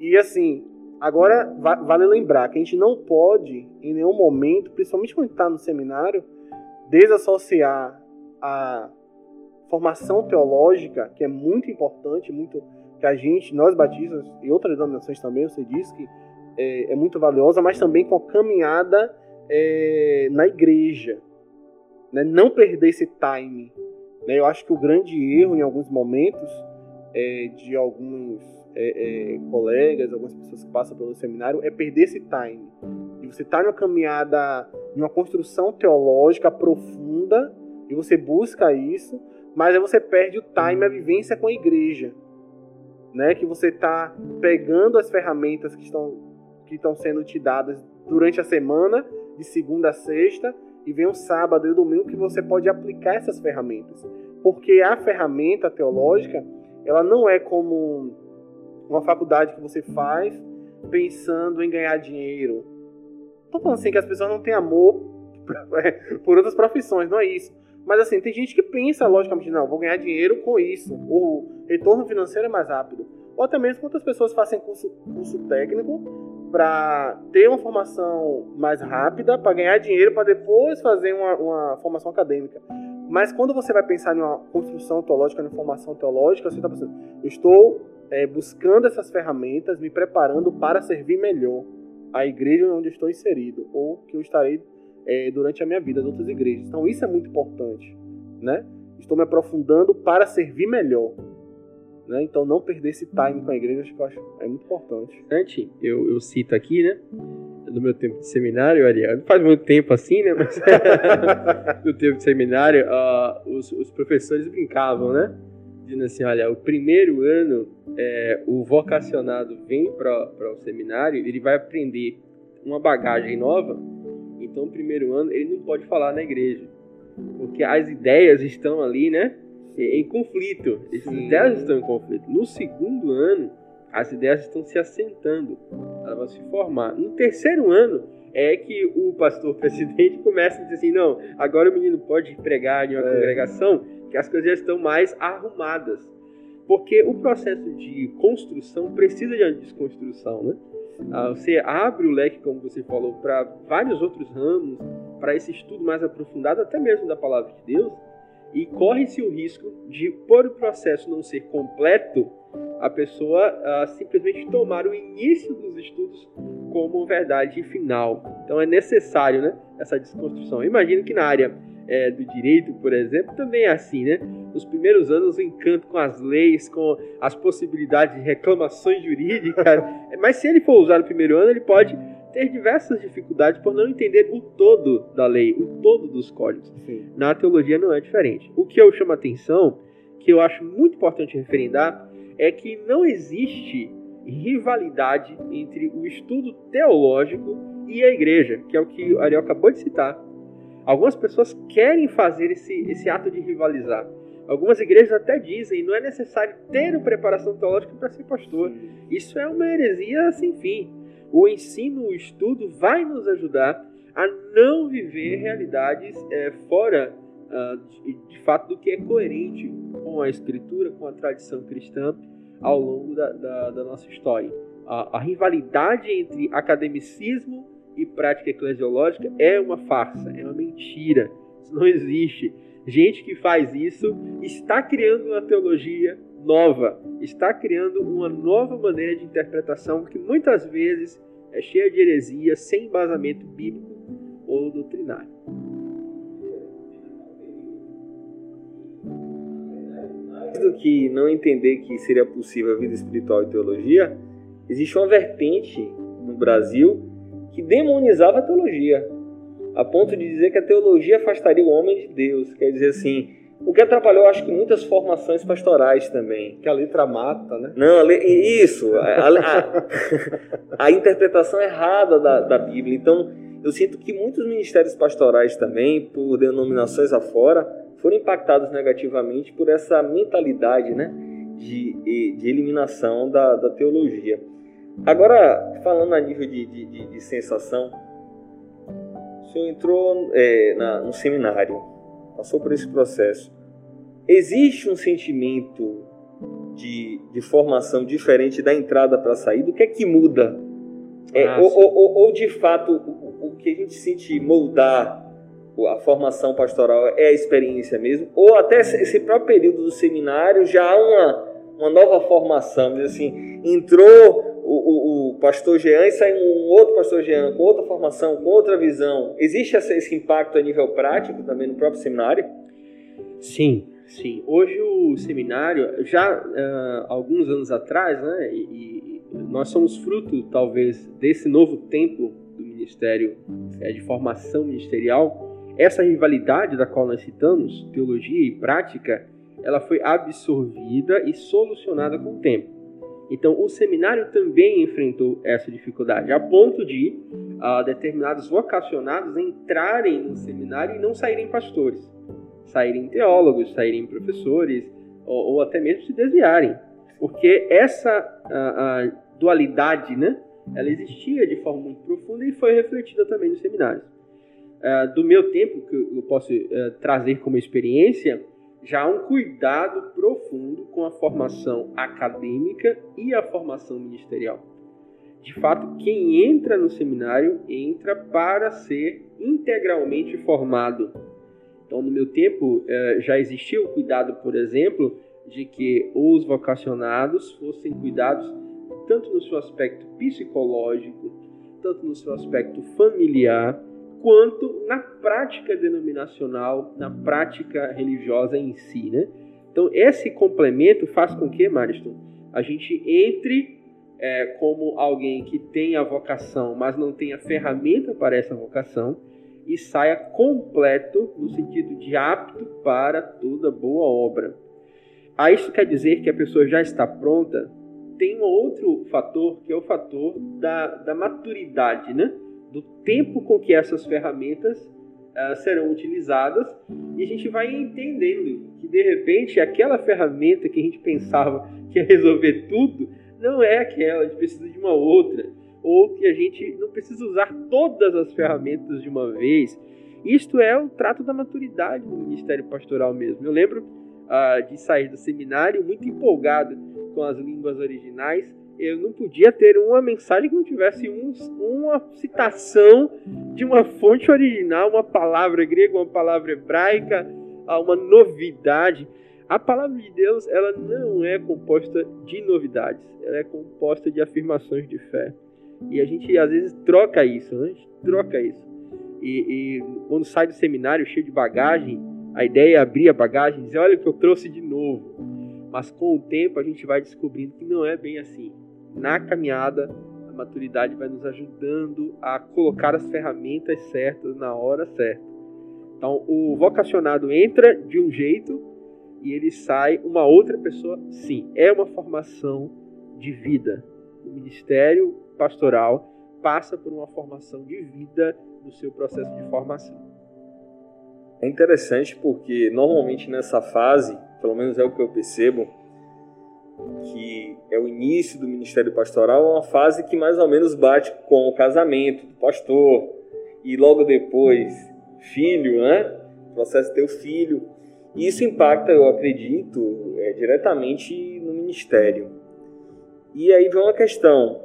E, assim, Agora, vale lembrar que a gente não pode, em nenhum momento, principalmente quando está no seminário, desassociar a formação teológica, que é muito importante, muito que a gente, nós batistas e outras denominações também, você disse que é, é muito valiosa, mas também com a caminhada é, na igreja. Né? Não perder esse time. Né? Eu acho que o grande erro, em alguns momentos, é, de alguns é, é, colegas, algumas pessoas que passam pelo seminário, é perder esse time. E você está numa caminhada, numa construção teológica profunda, e você busca isso, mas aí você perde o time, a vivência com a igreja. Né? Que você está pegando as ferramentas que estão, que estão sendo te dadas durante a semana, de segunda a sexta, e vem um sábado e um domingo que você pode aplicar essas ferramentas. Porque a ferramenta teológica, ela não é como uma faculdade que você faz pensando em ganhar dinheiro. Tô falando assim que as pessoas não têm amor por outras profissões, não é isso. Mas assim, tem gente que pensa logicamente, não, vou ganhar dinheiro com isso. O retorno financeiro é mais rápido. Ou até mesmo quantas pessoas fazem curso, curso técnico para ter uma formação mais rápida, para ganhar dinheiro, para depois fazer uma, uma, formação acadêmica. Mas quando você vai pensar em uma construção teológica, em formação teológica, você está pensando, eu estou é, buscando essas ferramentas, me preparando para servir melhor a igreja onde estou inserido, ou que eu estarei é, durante a minha vida de outras igrejas. Então isso é muito importante, né? Estou me aprofundando para servir melhor. Né? Então não perder esse time com a igreja, acho que eu acho é muito importante. Antes, eu, eu cito aqui, né? No meu tempo de seminário, Ariel, não faz muito tempo assim, né? Mas no tempo de seminário, uh, os, os professores brincavam, né? Dizendo assim, olha, o primeiro ano é, o vocacionado vem para o seminário, ele vai aprender uma bagagem nova, então o primeiro ano ele não pode falar na igreja, porque as ideias estão ali, né, em conflito, as ideias estão em conflito. No segundo ano, as ideias estão se assentando. ela vai se formar. No terceiro ano é que o pastor presidente começa a dizer assim, não, agora o menino pode pregar em uma é. congregação, que as coisas já estão mais arrumadas. Porque o processo de construção precisa de uma desconstrução, né? Ah, você abre o leque, como você falou, para vários outros ramos, para esse estudo mais aprofundado, até mesmo da palavra de Deus, e corre-se o risco de, por o processo não ser completo, a pessoa uh, simplesmente tomar o início dos estudos como verdade final. Então é necessário né, essa desconstrução. Imagino que na área é, do direito, por exemplo, também é assim, né? Nos primeiros anos, o encanto com as leis, com as possibilidades de reclamações jurídicas. Mas se ele for usar no primeiro ano, ele pode ter diversas dificuldades por não entender o todo da lei, o todo dos códigos. Sim. Na teologia não é diferente. O que eu chamo a atenção, que eu acho muito importante referendar, é que não existe rivalidade entre o estudo teológico e a igreja, que é o que o Ariel acabou de citar. Algumas pessoas querem fazer esse, esse ato de rivalizar. Algumas igrejas até dizem não é necessário ter preparação teológica para ser pastor. Isso é uma heresia sem fim. O ensino, o estudo vai nos ajudar a não viver realidades é, fora uh, de, de, fato do que é coerente com a escritura, com a tradição cristã ao longo da, da, da nossa história. A, a rivalidade entre academicismo e prática eclesiológica é uma farsa, é uma mentira. Isso não existe. Gente que faz isso está criando uma teologia nova, está criando uma nova maneira de interpretação que muitas vezes é cheia de heresia, sem embasamento bíblico ou doutrinário. Mais do que não entender que seria possível a vida espiritual e teologia, existe uma vertente no Brasil que demonizava a teologia, a ponto de dizer que a teologia afastaria o homem de Deus. Quer dizer assim, o que atrapalhou, acho que muitas formações pastorais também. Que a letra mata, né? Não, a isso. A, a, a, interpretação errada da, da Bíblia. Então, eu sinto que muitos ministérios pastorais também, por denominações afora, foram impactados negativamente por essa mentalidade né, de, de eliminação da, da teologia. Agora, falando a nível de, de, de, de sensação, o senhor entrou é, na, no seminário, passou por esse processo. Existe um sentimento de, de formação diferente da entrada para a saída? O que é que muda? É, ah, ou, ou, ou, de fato, o, o que a gente sente moldar a formação pastoral é a experiência mesmo? Ou até esse próprio período do seminário já há uma, uma nova formação? Assim, entrou o, o, o, pastor Jean e sai um outro pastor Jean com outra formação, com outra visão. Existe esse impacto a nível prático também no próprio seminário? Sim, sim. Hoje o seminário, já uh, alguns anos atrás, né, e, e, nós somos fruto talvez desse novo tempo do ministério é, de formação ministerial. Essa rivalidade da qual nós citamos, teologia e prática, ela foi absorvida e solucionada com o tempo. Então, o seminário também enfrentou essa dificuldade, a ponto de uh, determinados vocacionados entrarem no seminário e não saírem pastores, saírem teólogos, saírem professores, ou, ou até mesmo se desviarem, porque essa uh, uh, dualidade, né, ela existia de forma muito profunda e foi refletida também nos seminários. do meu tempo, que eu posso trazer como experiência, já há um cuidado profundo com a formação acadêmica e a formação ministerial. De fato, quem entra no seminário entra para ser integralmente formado. Então, no meu tempo, eh, já existia o cuidado, por exemplo, de que os vocacionados fossem cuidados tanto no seu aspecto psicológico, tanto no seu aspecto familiar, quanto na prática denominacional, na prática religiosa em si, né? Então, esse complemento faz com que, Mariston, a gente entre é, como alguém que tem a vocação, mas não tem a ferramenta para essa vocação, e saia completo no sentido de apto para toda boa obra. A isso quer dizer que a pessoa já está pronta? Tem um outro fator, que é o fator da, da maturidade, né? Do tempo com que essas ferramentas uh, serão utilizadas e a gente vai entendendo que de repente aquela ferramenta que a gente pensava que ia resolver tudo não é aquela, a gente precisa de uma outra. ou que a gente não precisa usar todas as ferramentas de uma vez. Isto é o trato da maturidade do ministério pastoral mesmo. Eu lembro ah, de sair do seminário muito empolgado com as línguas originais. Eu não podia ter uma mensagem que não tivesse um, uma citação de uma fonte original, uma palavra grega, uma palavra hebraica, ah, uma novidade. A palavra de Deus ela não é composta de novidades, ela é composta de afirmações de fé. E a gente às vezes troca isso, né? a gente troca isso. E, e, quando sai do seminário cheio de bagagem, a ideia é abrir a bagagem e dizer: olha o que eu trouxe de novo. Mas com o tempo a gente vai descobrindo que não é bem assim. Na caminhada, a maturidade vai nos ajudando a colocar as ferramentas certas na hora certa. Então, o vocacionado entra de um jeito e ele sai uma outra pessoa. Sim, é uma formação de vida. O ministério pastoral passa por uma formação de vida no seu processo de formação. É interessante porque normalmente nessa fase, pelo menos é o que eu percebo, que é o início do ministério pastoral, é uma fase que mais ou menos bate com o casamento do pastor e logo depois filho, né? O processo de ter o filho. E isso impacta, eu acredito, é, diretamente no ministério. E aí vem uma questão.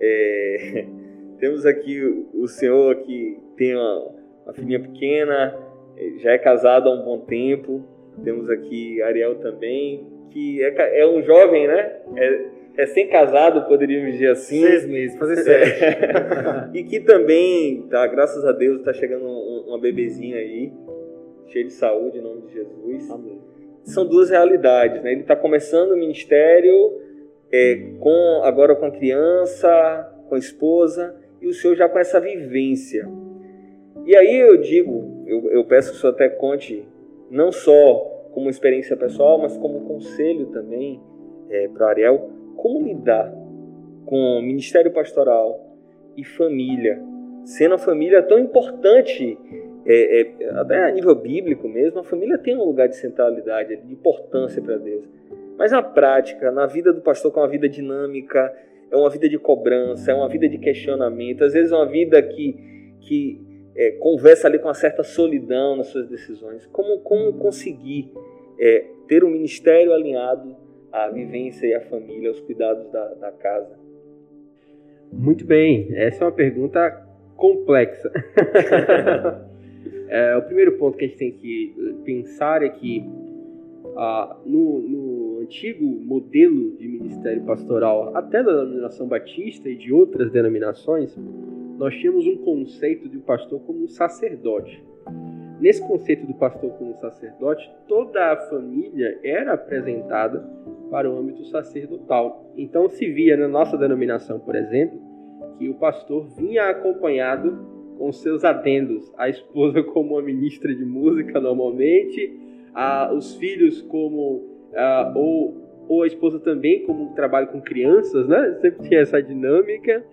É, temos aqui o, senhor que tem uma, uma filhinha pequena, é, já é casado há um bom tempo. Temos aqui Ariel também, que é, é um jovem, né? É, recém-casado, poderíamos dizer assim. Seis meses, fazer sete. e que também, tá, graças a Deus, está chegando uma bebezinha aí cheio de saúde, em nome de Jesus. Amém. São duas realidades, né? Ele está começando o ministério é, com agora com a criança, com a esposa, e o senhor já com essa vivência. E aí eu digo, eu, eu peço que o senhor até conte, não só como experiência pessoal, mas como conselho também é, para Ariel, como lidar com ministério pastoral e família, sendo a família tão importante é, é, até a nível bíblico mesmo, a família tem um lugar de centralidade, de importância para Deus. Mas na prática, na vida do pastor, que é uma vida dinâmica, é uma vida de cobrança, é uma vida de questionamento, às vezes é uma vida que, que é, conversa ali com uma certa solidão nas suas decisões. Como, como conseguir é, ter um ministério alinhado à vivência e à família, aos cuidados da, da casa? Muito bem, essa é uma pergunta complexa. É, o primeiro ponto que a gente tem que pensar é que ah, no, no, antigo modelo de ministério pastoral, até da denominação batista e de outras denominações, nós tínhamos um conceito de um pastor como um sacerdote. Nesse conceito do pastor como sacerdote, toda a família era apresentada para o âmbito sacerdotal. Então se via na nossa denominação, por exemplo, que o pastor vinha acompanhado com seus adendos. A esposa como uma ministra de música normalmente, a, os filhos como a, ou, ou a esposa também como trabalho com crianças, né? Sempre tinha essa dinâmica.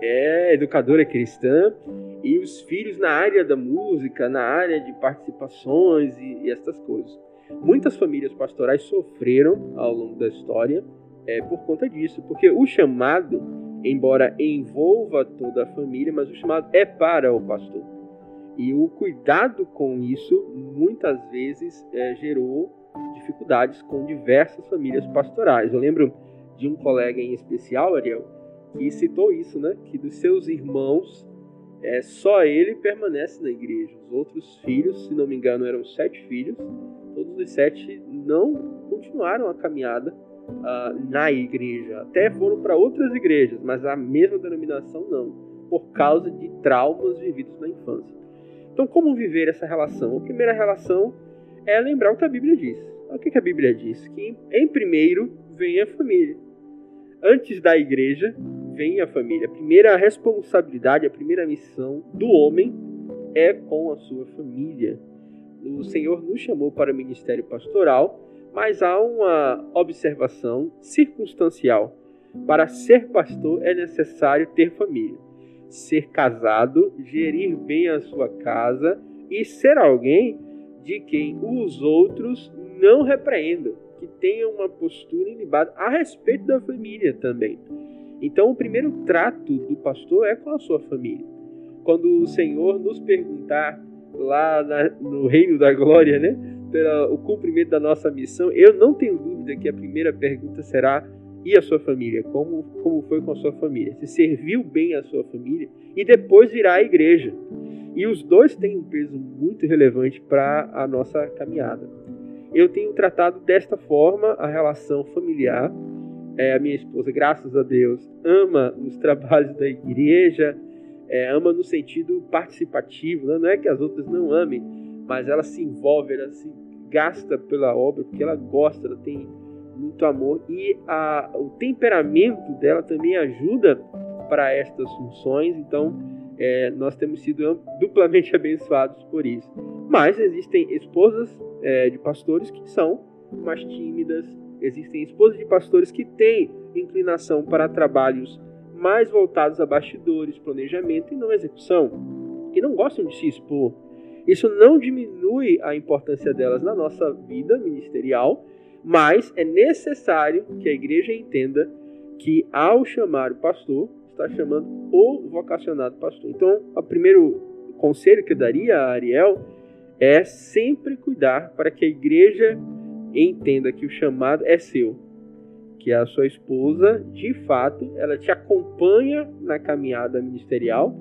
É educadora cristã e os filhos na área da música, na área de participações e, e essas coisas. Muitas famílias pastorais sofreram ao longo da história é, por conta disso, porque o chamado embora envolva toda a família, mas o chamado é para o pastor. E o cuidado com isso muitas vezes é, gerou dificuldades com diversas famílias pastorais. Eu lembro de um colega em especial, Ariel, que citou isso, né? Que dos seus irmãos, é, só ele permanece na igreja. Os outros filhos, se não me engano, eram sete filhos, todos os sete não continuaram a caminhada uh, na igreja. Até foram para outras igrejas, mas a mesma denominação não, por causa de traumas vividos na infância. Então, como viver essa relação? A primeira relação é lembrar o que a Bíblia diz. O que a Bíblia diz? Que em primeiro vem a família. Antes da igreja, vem a família. A primeira responsabilidade, a primeira missão do homem é com a sua família. O Senhor nos chamou para o ministério pastoral mas há uma observação circunstancial. Para ser pastor é necessário ter família, ser casado, gerir bem a sua casa e ser alguém de quem os outros não repreendam, que tenha uma postura ilibada a respeito da família também. Então, o primeiro trato do pastor é com a sua família. Quando o Senhor nos perguntar lá na, no reino da glória, né, pelo cumprimento da nossa missão, eu não tenho dúvida que a primeira pergunta será e a sua família? Como, como foi com a sua família? Se serviu bem a sua família? E depois virá a igreja. E os dois têm um peso muito relevante para a nossa caminhada. Eu tenho tratado desta forma a relação familiar. É, a minha esposa, graças a Deus, ama os trabalhos da igreja, é, ama no sentido participativo. Né? Não é que as outras não amem, mas ela se envolve, ela se gasta pela obra porque ela gosta, ela tem muito amor e a, o temperamento dela também ajuda para estas funções. Então, é, nós temos sido duplamente abençoados por isso. Mas existem esposas é, de pastores que são mais tímidas, existem esposas de pastores que têm inclinação para trabalhos mais voltados a bastidores, planejamento e não execução, que não gostam de se expor. Isso não diminui a importância delas na nossa vida ministerial, mas é necessário que a igreja entenda que ao chamar o pastor, está chamando o vocacionado pastor. Então, o primeiro conselho que eu daria a Ariel é sempre cuidar para que a igreja entenda que o chamado é seu, que a sua esposa, de fato, ela te acompanha na caminhada ministerial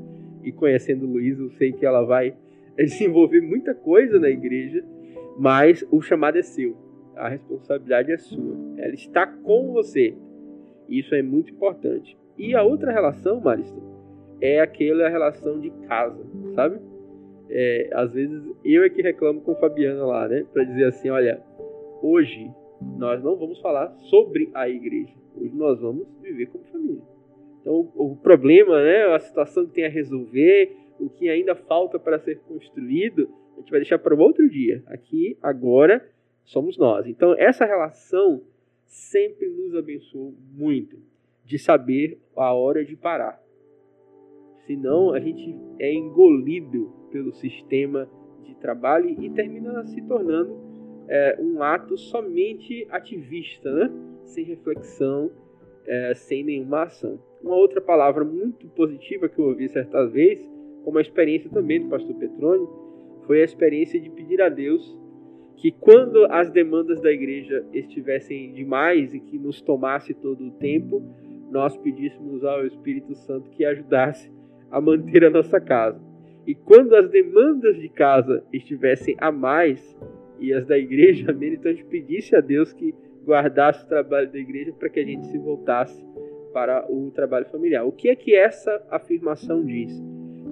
e conhecendo Luiz, eu sei que ela vai desenvolver muita coisa na igreja, mas o chamado é seu, a responsabilidade é sua, ela está com você. Isso é muito importante. E a outra relação, Marista, é aquela relação de casa, sabe? É, às vezes eu é que reclamo com Fabiana lá, né? Para dizer assim, olha, hoje nós não vamos falar sobre a igreja. Hoje nós vamos viver como família. Então o, problema, né? A situação que tem a resolver, o que ainda falta para ser construído, a gente vai deixar para um outro dia. Aqui, agora, somos nós. Então essa relação sempre nos abençoou muito de saber a hora de parar. Senão a gente é engolido pelo sistema de trabalho e termina se tornando é, um ato somente ativista, né? sem reflexão, é, sem nenhuma ação. Uma outra palavra muito positiva que eu ouvi certa vez, como a experiência também do pastor Petrônio, foi a experiência de pedir a Deus que quando as demandas da igreja estivessem demais e que nos tomasse todo o tempo, nós pedíssemos ao Espírito Santo que ajudasse a manter a nossa casa. E quando as demandas de casa estivessem a mais e as da igreja a menos, então a gente pedisse a Deus que guardasse o trabalho da igreja para que a gente se voltasse para o trabalho familiar. O que é que essa afirmação diz?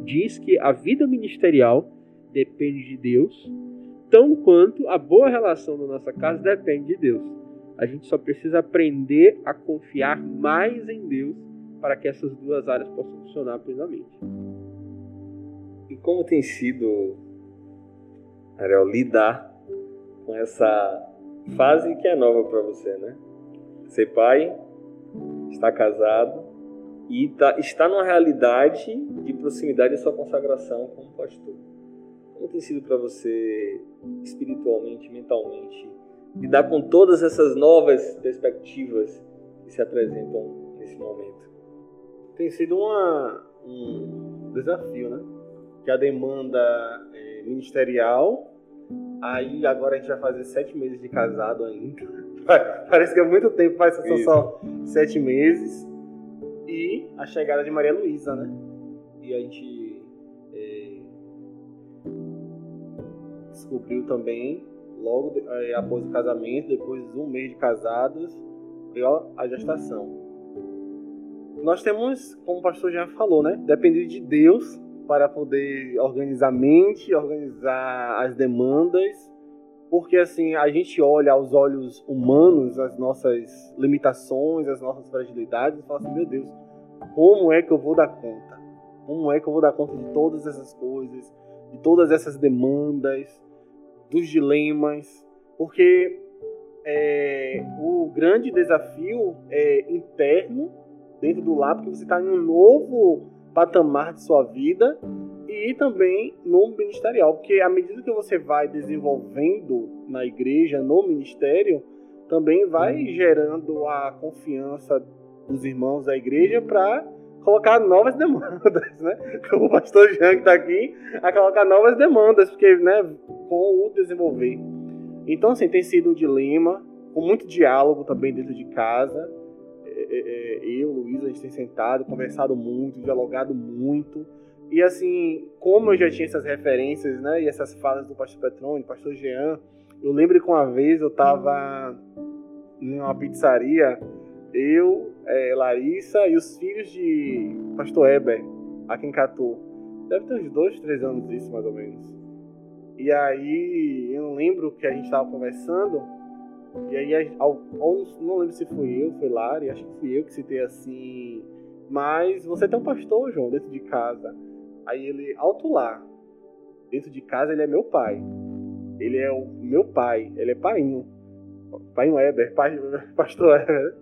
Diz que a vida ministerial depende de Deus, tão quanto a boa relação da nossa casa depende de Deus. A gente só precisa aprender a confiar mais em Deus para que essas duas áreas possam funcionar plenamente. E como tem sido, Ariel, lidar com essa fase que é nova para você, né? Ser pai, estar casado e tá, está numa realidade de proximidade da sua consagração como pastor. Como tem sido para você espiritualmente, mentalmente, lidar com todas essas novas perspectivas que se apresentam nesse momento? Tem sido uma, um desafio, né? Que a demanda é, ministerial, aí agora a gente vai fazer sete meses de casado ainda. Parece que é muito tempo, mas são só sete meses. E a chegada de Maria Luísa, né? E a gente é, descobriu também logo é, após o casamento, depois de um mês de casados, veio a gestação. Nós temos, como o pastor já falou, né, depender de Deus para poder organizar a mente, organizar as demandas, porque assim a gente olha aos olhos humanos as nossas limitações, as nossas fragilidades e fala assim, meu Deus, como é que eu vou dar conta? Como é que eu vou dar conta de todas essas coisas, de todas essas demandas? dos dilemas, porque é, o grande desafio é interno, dentro do lar, porque você está em um novo patamar de sua vida e também no ministerial, porque à medida que você vai desenvolvendo na igreja, no ministério, também vai gerando a confiança dos irmãos da igreja para colocar novas demandas, né? O pastor Jean que está aqui a colocar novas demandas, porque, né, com o desenvolver. Então, assim, tem sido um dilema, com muito diálogo também dentro de casa. É, é, eu, Luiz, a gente tem sentado, conversado muito, dialogado muito. E assim, como eu já tinha essas referências, né, e essas falas do pastor Petrone, pastor Jean, eu lembro que uma vez eu estava em uma pizzaria, eu, é, Larissa e os filhos de pastor Eber, aqui em Catu. Deve ter uns dois, três anos isso, mais ou menos. E aí, eu lembro que a gente estava conversando, e aí, ao, não lembro se fui eu, foi Lari, acho que fui eu que citei assim, mas você tem um pastor, João, dentro de casa. Aí ele, alto lá, dentro de casa ele é meu pai. Ele é o meu pai, ele é painho. Painho Weber, pai, pastor Weber.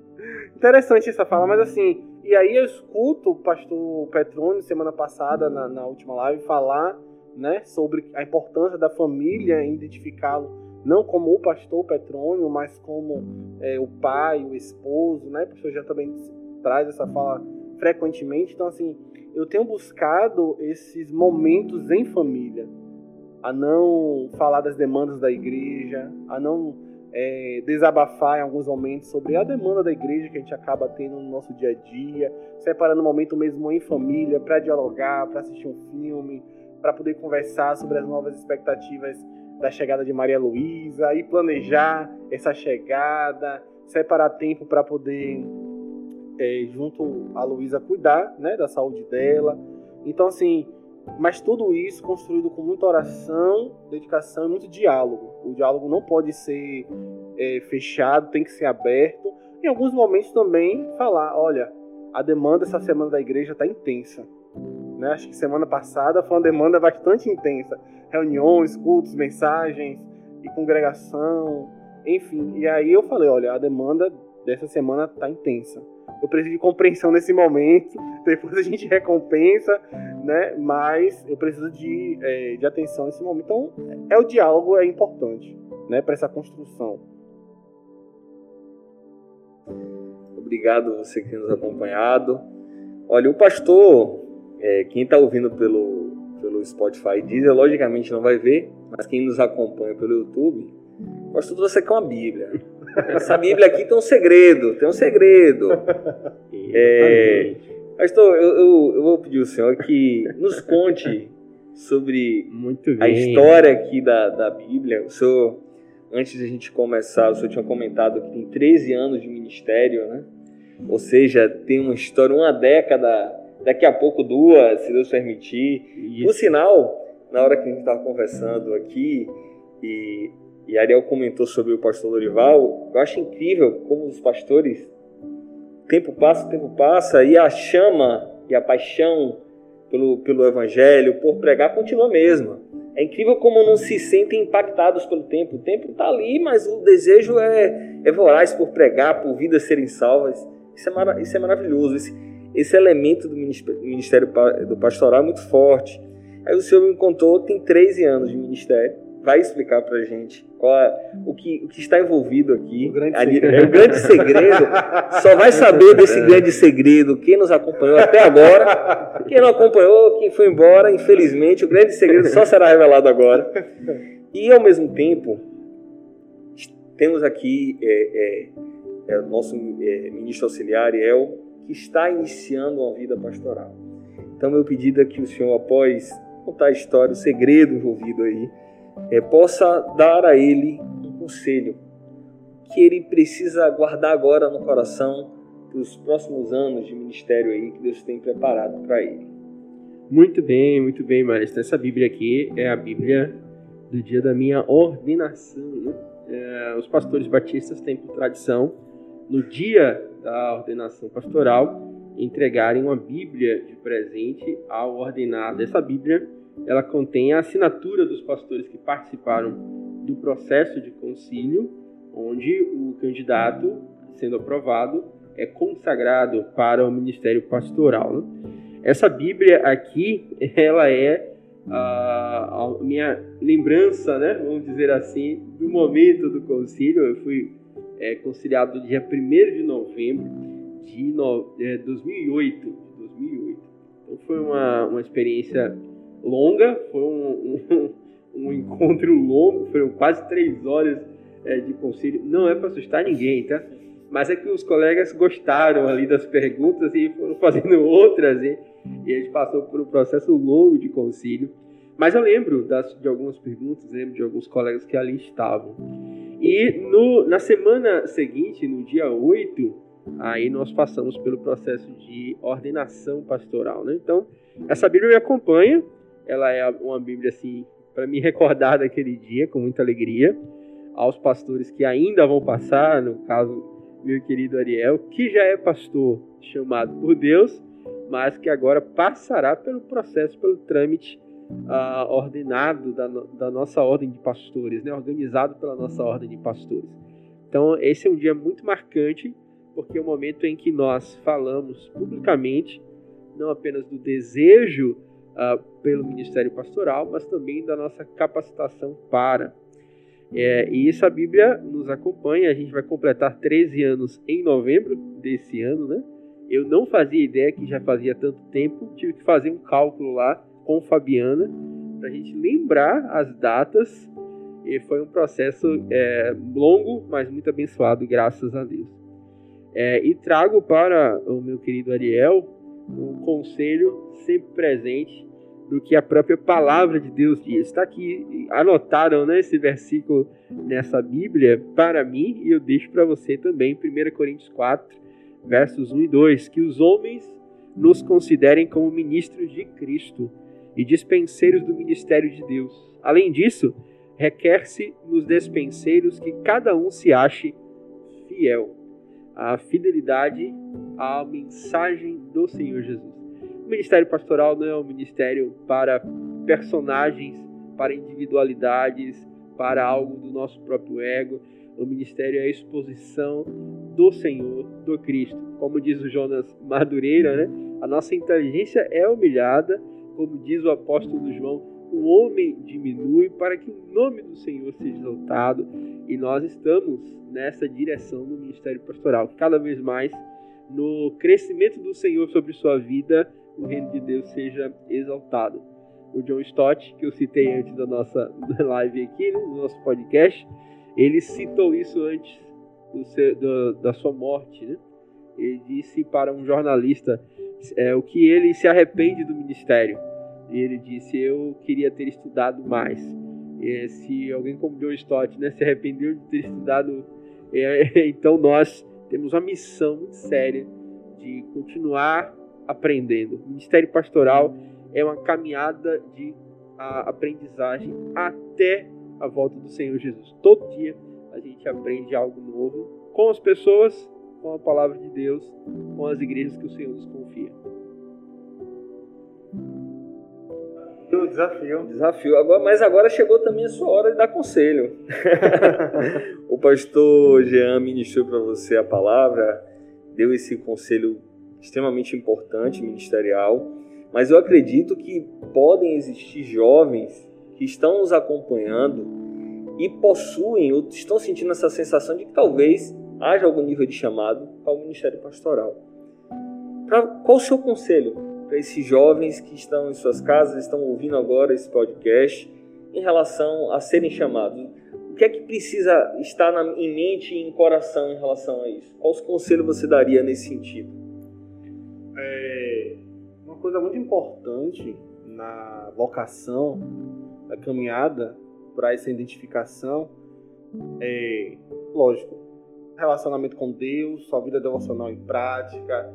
Interessante essa fala, mas assim, e aí eu escuto o pastor Petrone semana passada, na, na última live, falar né, sobre a importância da família em identificá-lo não como o pastor Petrônio, mas como é, o pai, o esposo, né? O pastor já também traz essa fala frequentemente. Então, assim, eu tenho buscado esses momentos em família, a não falar das demandas da igreja, a não é, desabafar em alguns momentos sobre a demanda da igreja que a gente acaba tendo no nosso dia a dia, separando um momento mesmo em família para dialogar, para assistir um filme, para poder conversar sobre as novas expectativas da chegada de Maria Luísa e planejar essa chegada, separar tempo para poder é, junto a Luísa cuidar, né, da saúde dela. Então assim, mas tudo isso construído com muita oração, dedicação e muito diálogo. O diálogo não pode ser é, fechado, tem que ser aberto. Em alguns momentos também falar, olha, a demanda essa semana da igreja está intensa. Né? Acho que semana passada foi uma demanda bastante intensa. Reuniões, cultos, mensagens e congregação, enfim. E aí eu falei, olha, a demanda dessa semana está intensa eu preciso de compreensão nesse momento, depois a gente recompensa, né? Mas eu preciso de, é, de atenção nesse momento. Então, é o diálogo é importante, né? Para essa construção. Obrigado você que nos acompanhado. Olha, o pastor, é, quem está ouvindo pelo, pelo Spotify Deezer, logicamente não vai ver, mas quem nos acompanha pelo YouTube, o pastor você quer uma Bíblia. Essa Bíblia aqui tem um segredo, tem um segredo. É, pastor, eu, eu, eu, vou pedir ao senhor que nos conte sobre a história aqui da, da Bíblia. O senhor, antes de a gente começar, o senhor tinha comentado que tem 13 anos de ministério, né? Ou seja, tem uma história, uma década, daqui a pouco duas, se Deus permitir. Isso. Por sinal, na hora que a gente estava conversando aqui, e e Ariel comentou sobre o pastor Lorival, eu acho incrível como os pastores, tempo passa, tempo passa, e a chama e a paixão pelo, pelo evangelho, por pregar, continua a mesma. É incrível como não se sentem impactados pelo tempo. O tempo está ali, mas o desejo é, é voraz por pregar, por vidas serem salvas. Isso é, isso é maravilhoso. Esse, esse elemento do ministério do pastoral é muito forte. Aí o senhor me contou, tem 13 anos de ministério vai explicar pra gente qual é, o, que, o que está envolvido aqui. O grande, Ali, segredo. É, o grande segredo. Só vai saber desse é. grande segredo quem nos acompanhou até agora. Quem não acompanhou, quem foi embora, infelizmente, o grande segredo só será revelado agora. E ao mesmo tempo, temos aqui é, é, é o nosso é, ministro auxiliar, El, que está iniciando uma vida pastoral. Então, meu pedido é que o senhor, após contar a história, o segredo envolvido aí, é, possa dar a ele um conselho que ele precisa guardar agora no coração para os próximos anos de ministério aí que Deus tem preparado para ele. Muito bem, muito bem, Marista. Essa Bíblia aqui é a Bíblia do dia da minha ordenação. Né? É, os pastores batistas têm por tradição, no dia da ordenação pastoral, entregarem uma Bíblia de presente ao ordenado. Essa Bíblia ela contém a assinatura dos pastores que participaram do processo de concílio, onde o candidato, sendo aprovado, é consagrado para o ministério pastoral. Né? Essa Bíblia aqui, ela é a, minha lembrança, né, vamos dizer assim, do momento do concílio. Eu fui é, conciliado dia 1 de novembro de no, é, 2008, 2008. Então foi uma, uma experiência longa, foi um, um, um encontro longo, foram quase três horas é, de conselho. Não é para assustar ninguém, tá? Mas é que os colegas gostaram ali das perguntas e foram fazendo outras, e, e a gente passou por um processo longo de concílio. Mas eu lembro das, de algumas perguntas, lembro de alguns colegas que ali estavam. E no, na semana seguinte, no dia 8, aí nós passamos pelo processo de ordenação pastoral. Né? Então, essa Bíblia me acompanha, ela é uma Bíblia assim para me recordar daquele dia com muita alegria. Aos pastores que ainda vão passar, no caso, meu querido Ariel, que já é pastor chamado por Deus, mas que agora passará pelo processo, pelo trâmite uh, ordenado da, da, nossa ordem de pastores, né? organizado pela nossa ordem de pastores. Então, esse é um dia muito marcante, porque é o momento em que nós falamos publicamente, não apenas do desejo uh, pelo ministério pastoral, mas também da nossa capacitação para. É, e isso a Bíblia nos acompanha, a gente vai completar 13 anos em novembro desse ano, né? Eu não fazia ideia que já fazia tanto tempo, tive que fazer um cálculo lá com Fabiana para a gente lembrar as datas e foi um processo é, longo, mas muito abençoado, graças a Deus. É, e trago para o meu querido Ariel um conselho sempre presente do que a própria palavra de Deus diz. Está aqui, anotaram né, esse versículo nessa Bíblia para mim e eu deixo para você também, 1 Coríntios 4, versos 1 e 2, que os homens nos considerem como ministros de Cristo e dispenseiros do ministério de Deus. Além disso, requer-se nos dispenseiros que cada um se ache fiel. A fidelidade à mensagem do Senhor Jesus. O ministério pastoral não é um ministério para personagens, para individualidades, para algo do nosso próprio ego. O ministério é a exposição do Senhor, do Cristo. Como diz o Jonas Madureira, né? a nossa inteligência é humilhada como diz o apóstolo João, o homem diminui para que o nome do Senhor seja exaltado. E nós estamos nessa direção no ministério pastoral, cada vez mais no crescimento do Senhor sobre sua vida, o reino de Deus seja exaltado. O John Stott, que eu citei antes da nossa live aqui, né, no nosso podcast, ele citou isso antes do seu, do, da sua morte. Né? Ele disse para um jornalista é, o que ele se arrepende do ministério. E ele disse: Eu queria ter estudado mais. E, se alguém como John Stott né, se arrependeu de ter estudado, é, então nós temos uma missão muito séria de continuar aprendendo. O ministério pastoral é uma caminhada de aprendizagem até a volta do Senhor Jesus. Todo dia a gente aprende algo novo com as pessoas com a palavra de Deus, com as igrejas que o Senhor nos confia. O desafio. Desafio. Agora, mas agora chegou também a sua hora de dar conselho. o pastor Jean ministrou para você a palavra, deu esse conselho extremamente importante, ministerial. Mas eu acredito que podem existir jovens que estão nos acompanhando e possuem ou estão sentindo essa sensação de que talvez haja algum nível de chamado ao ministério pastoral. Pra, qual o seu conselho para esses jovens que estão em suas casas, estão ouvindo agora esse podcast, em relação a serem chamados? O que é que precisa estar na, em mente e em coração em relação a isso? Qual conselho você daria nesse sentido? É, uma coisa muito importante na vocação, na caminhada para essa identificação, é, lógico, relacionamento com Deus, sua vida devocional em prática,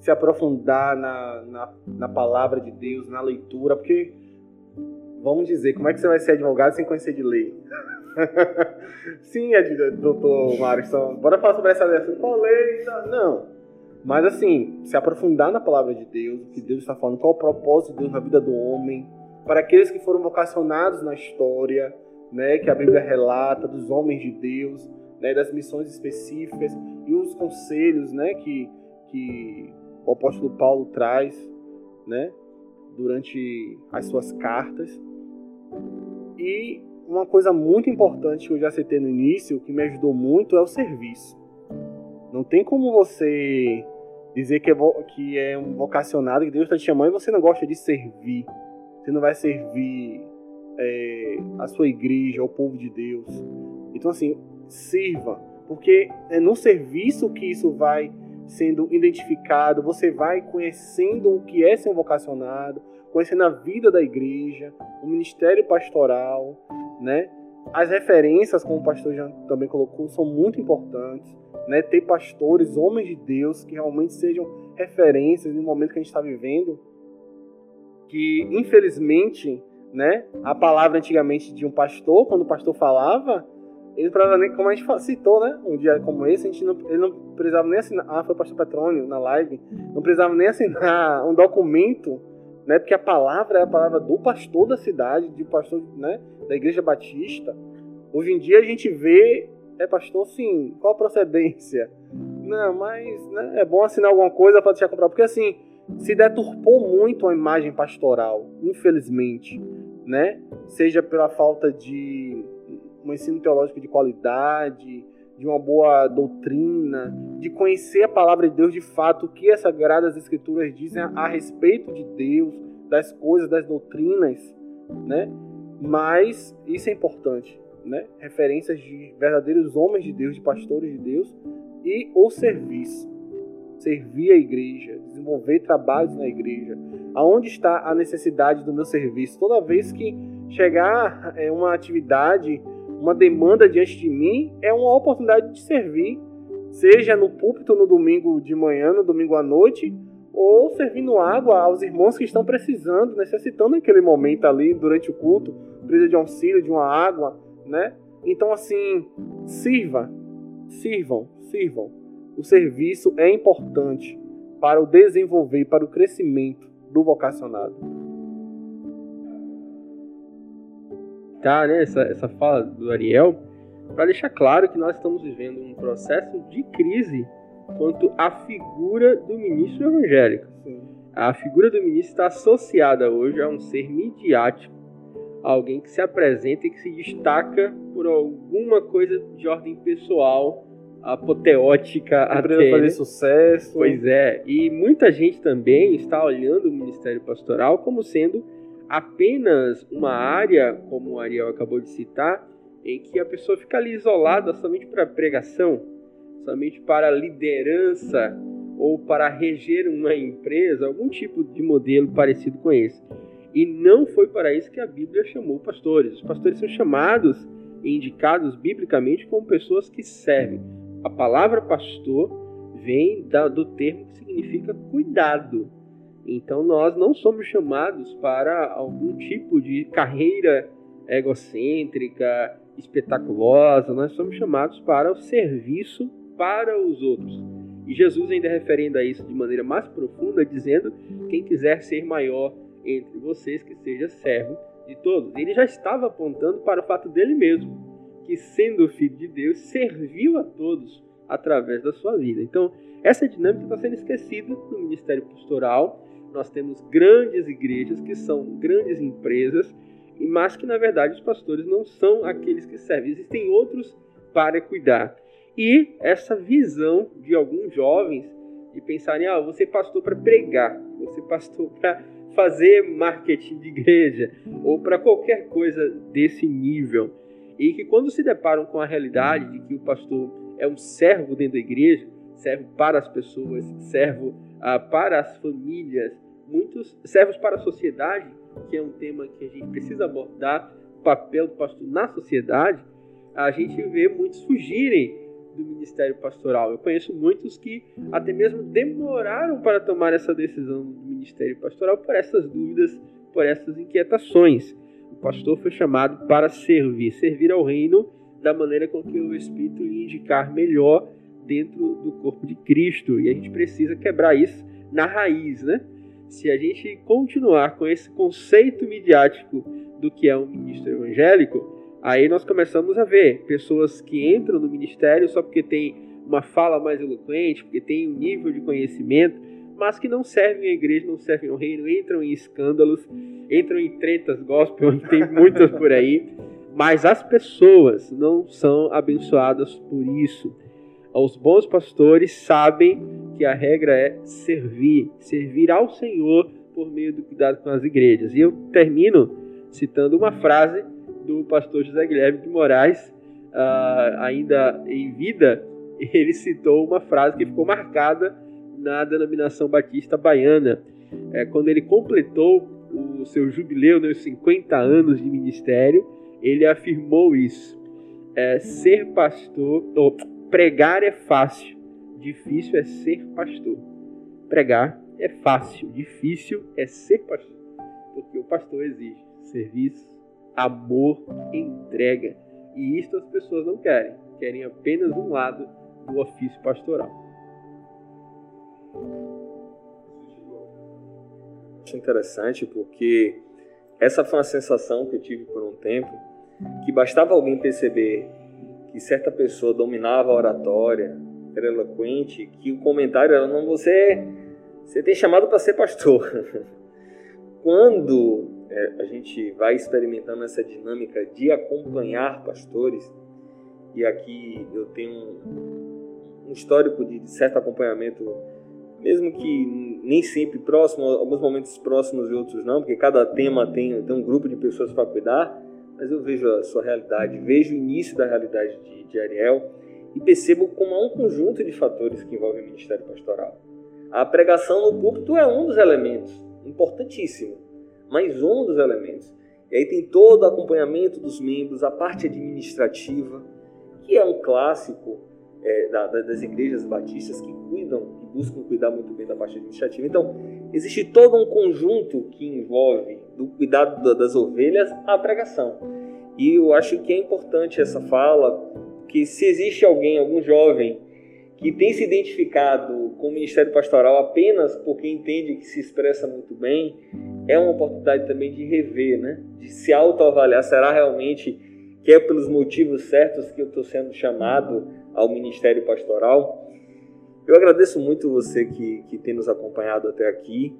se aprofundar na, na, na, palavra de Deus, na leitura, porque vamos dizer, como é que você vai ser advogado sem conhecer de lei? Sim, doutor Marisson, bora falar sobre essa lei. Qual lei? Não. Mas assim, se aprofundar na palavra de Deus, o que Deus está falando, qual o propósito de Deus na vida do homem, para aqueles que foram vocacionados na história, né, que a Bíblia relata, dos homens de Deus, né, das missões específicas e os conselhos né, que, que o apóstolo Paulo traz né, durante as suas cartas. E uma coisa muito importante que eu já citei no início, que me ajudou muito, é o serviço. Não tem como você dizer que é, que é um vocacionado, que Deus está te chamando e você não gosta de servir. Você não vai servir é, a sua igreja, o povo de Deus. Então, assim, sirva, porque é no serviço que isso vai sendo identificado, você vai conhecendo o que é ser vocacionado, conhecendo a vida da igreja, o ministério pastoral, né? As referências, como o pastor já também colocou, são muito importantes, né? Ter pastores, homens de Deus, que realmente sejam referências no momento que a gente está vivendo, que infelizmente, né? A palavra antigamente de um pastor, quando o pastor falava, ele provavelmente, como a gente citou, né? Um dia como esse, a gente não, ele não precisava nem assinar. Ah, foi o pastor Petrônio na live. Não precisava nem assinar um documento, né? Porque a palavra é a palavra do pastor da cidade, de pastor, né? Da igreja batista. Hoje em dia a gente vê, é pastor, sim, qual a procedência? Não, mas né, é bom assinar alguma coisa para deixar comprar. Porque assim, se deturpou muito a imagem pastoral, infelizmente, né? Seja pela falta de um ensino teológico de qualidade, de uma boa doutrina, de conhecer a palavra de Deus de fato, o que as Sagradas Escrituras dizem a, respeito de Deus, das coisas, das doutrinas, né? Mas isso é importante, né? Referências de verdadeiros homens de Deus, de pastores de Deus e o serviço. Servir a igreja, desenvolver trabalhos na igreja. Aonde está a necessidade do meu serviço? Toda vez que chegar é, uma atividade uma demanda diante de mim, é uma oportunidade de servir, seja no púlpito no domingo de manhã, no domingo à noite, ou servindo água aos irmãos que estão precisando, necessitando naquele momento ali durante o culto, precisa de auxílio, de uma água, né? Então assim, sirva, sirvam, sirvam. O serviço é importante para o desenvolver, para o crescimento do vocacionado. Aproveitar né, essa, essa fala do Ariel para deixar claro que nós estamos vivendo um processo de crise quanto à figura do ministro evangélico. A figura do ministro está associada hoje a um ser midiático, alguém que se apresenta e que se destaca por alguma coisa de ordem pessoal, apoteótica até. fazer né? sucesso. Pois é, e muita gente também está olhando o ministério pastoral como sendo apenas uma área, como o Ariel acabou de citar, em que a pessoa fica ali isolada somente para pregação, somente para liderança ou para reger uma empresa, algum tipo de modelo parecido com esse. E não foi para isso que a Bíblia chamou pastores. Os pastores são chamados e indicados biblicamente como pessoas que servem. A palavra pastor vem do termo que significa cuidado. Então nós não somos chamados para algum tipo de carreira egocêntrica, espetaculosa, nós somos chamados para o serviço para os outros. E Jesus ainda referendo a isso de maneira mais profunda, dizendo: quem quiser ser maior entre vocês, que seja servo de todos. Ele já estava apontando para o fato dele mesmo, que sendo filho de Deus, serviu a todos através da sua vida. Então, essa dinâmica está sendo esquecida no ministério pastoral nós temos grandes igrejas que são grandes empresas, mas que na verdade os pastores não são aqueles que servem, existem outros para cuidar. E essa visão de alguns jovens de pensarem, ah, você pastor para pregar, você pastor para fazer marketing de igreja ou para qualquer coisa desse nível. E que quando se deparam com a realidade de que o pastor é um servo dentro da igreja, servo para as pessoas, servo ah, para as famílias, muitos servos para a sociedade, que é um tema que a gente precisa abordar, o papel do pastor na sociedade, a gente vê muitos fugirem do ministério pastoral. Eu conheço muitos que até mesmo demoraram para tomar essa decisão do ministério pastoral por essas dúvidas, por essas inquietações. O pastor foi chamado para servir, servir ao reino da maneira com que o Espírito lhe indicar melhor dentro do corpo de Cristo. E a gente precisa quebrar isso na raiz, né? Se a gente continuar com esse conceito midiático do que é um ministro evangélico, aí nós começamos a ver pessoas que entram no ministério só porque tem uma fala mais eloquente, porque tem um nível de conhecimento, mas que não servem à igreja, não servem ao reino, entram em escândalos, entram em tretas gospel, tem muitas por aí, mas as pessoas não são abençoadas por isso. Os bons pastores sabem que a regra é servir, servir ao Senhor por meio do cuidado com as igrejas. E eu termino citando uma frase do pastor José Guilherme de Moraes, uh, ainda em vida, ele citou uma frase que ficou marcada na denominação batista baiana, é, quando ele completou o seu jubileu, né, os 50 anos de ministério, ele afirmou isso. É, ser pastor, ou pregar é fácil, difícil é ser pastor. Pregar é fácil, difícil é ser pastor. Porque o pastor exige serviço, amor, entrega. E isso as pessoas não querem. Querem apenas um lado do ofício pastoral. Acho interessante porque essa foi uma sensação que eu tive por um tempo, que bastava alguém perceber que certa pessoa dominava a oratória, era eloquente, que o comentário era não você você tem chamado para ser pastor. Quando é, a gente vai experimentando essa dinâmica de acompanhar pastores, e aqui eu tenho um, um histórico de certo acompanhamento mesmo que nem sempre próximo, alguns momentos próximos e outros não, porque cada tema tem, tem um grupo de pessoas para cuidar, mas eu vejo a sua realidade, vejo o início da realidade de, de Ariel e percebo como há um conjunto de fatores que envolvem o ministério pastoral. A pregação no púlpito é um dos elementos, importantíssimo, mas um dos elementos. E aí tem todo o acompanhamento dos membros, a parte administrativa, que é um clássico é, da, das igrejas batistas que cuidam buscam cuidar muito bem da parte administrativa. Então, existe todo um conjunto que envolve do cuidado das ovelhas à pregação. E eu acho que é importante essa fala, que se existe alguém, algum jovem, que tem se identificado com o ministério pastoral apenas porque entende que se expressa muito bem, é uma oportunidade também de rever, né? de se autoavaliar. Será realmente que é pelos motivos certos que eu estou sendo chamado ao ministério pastoral? Eu agradeço muito você que, que tem nos acompanhado até aqui.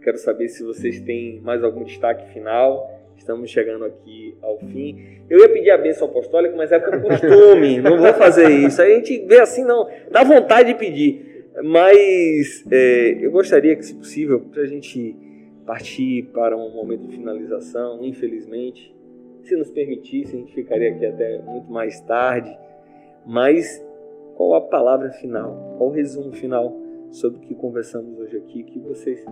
Quero saber se vocês têm mais algum destaque final. Estamos chegando aqui ao fim. Eu ia pedir a bênção apostólica, mas é por costume, não vou fazer isso. A gente vê assim, não, dá vontade de pedir. Mas é, eu gostaria que, se possível, para a gente partir para um momento de finalização, infelizmente, se nos permitisse, a gente ficaria aqui até muito mais tarde. Mas qual a palavra final, qual o resumo final sobre o que conversamos hoje aqui que vocês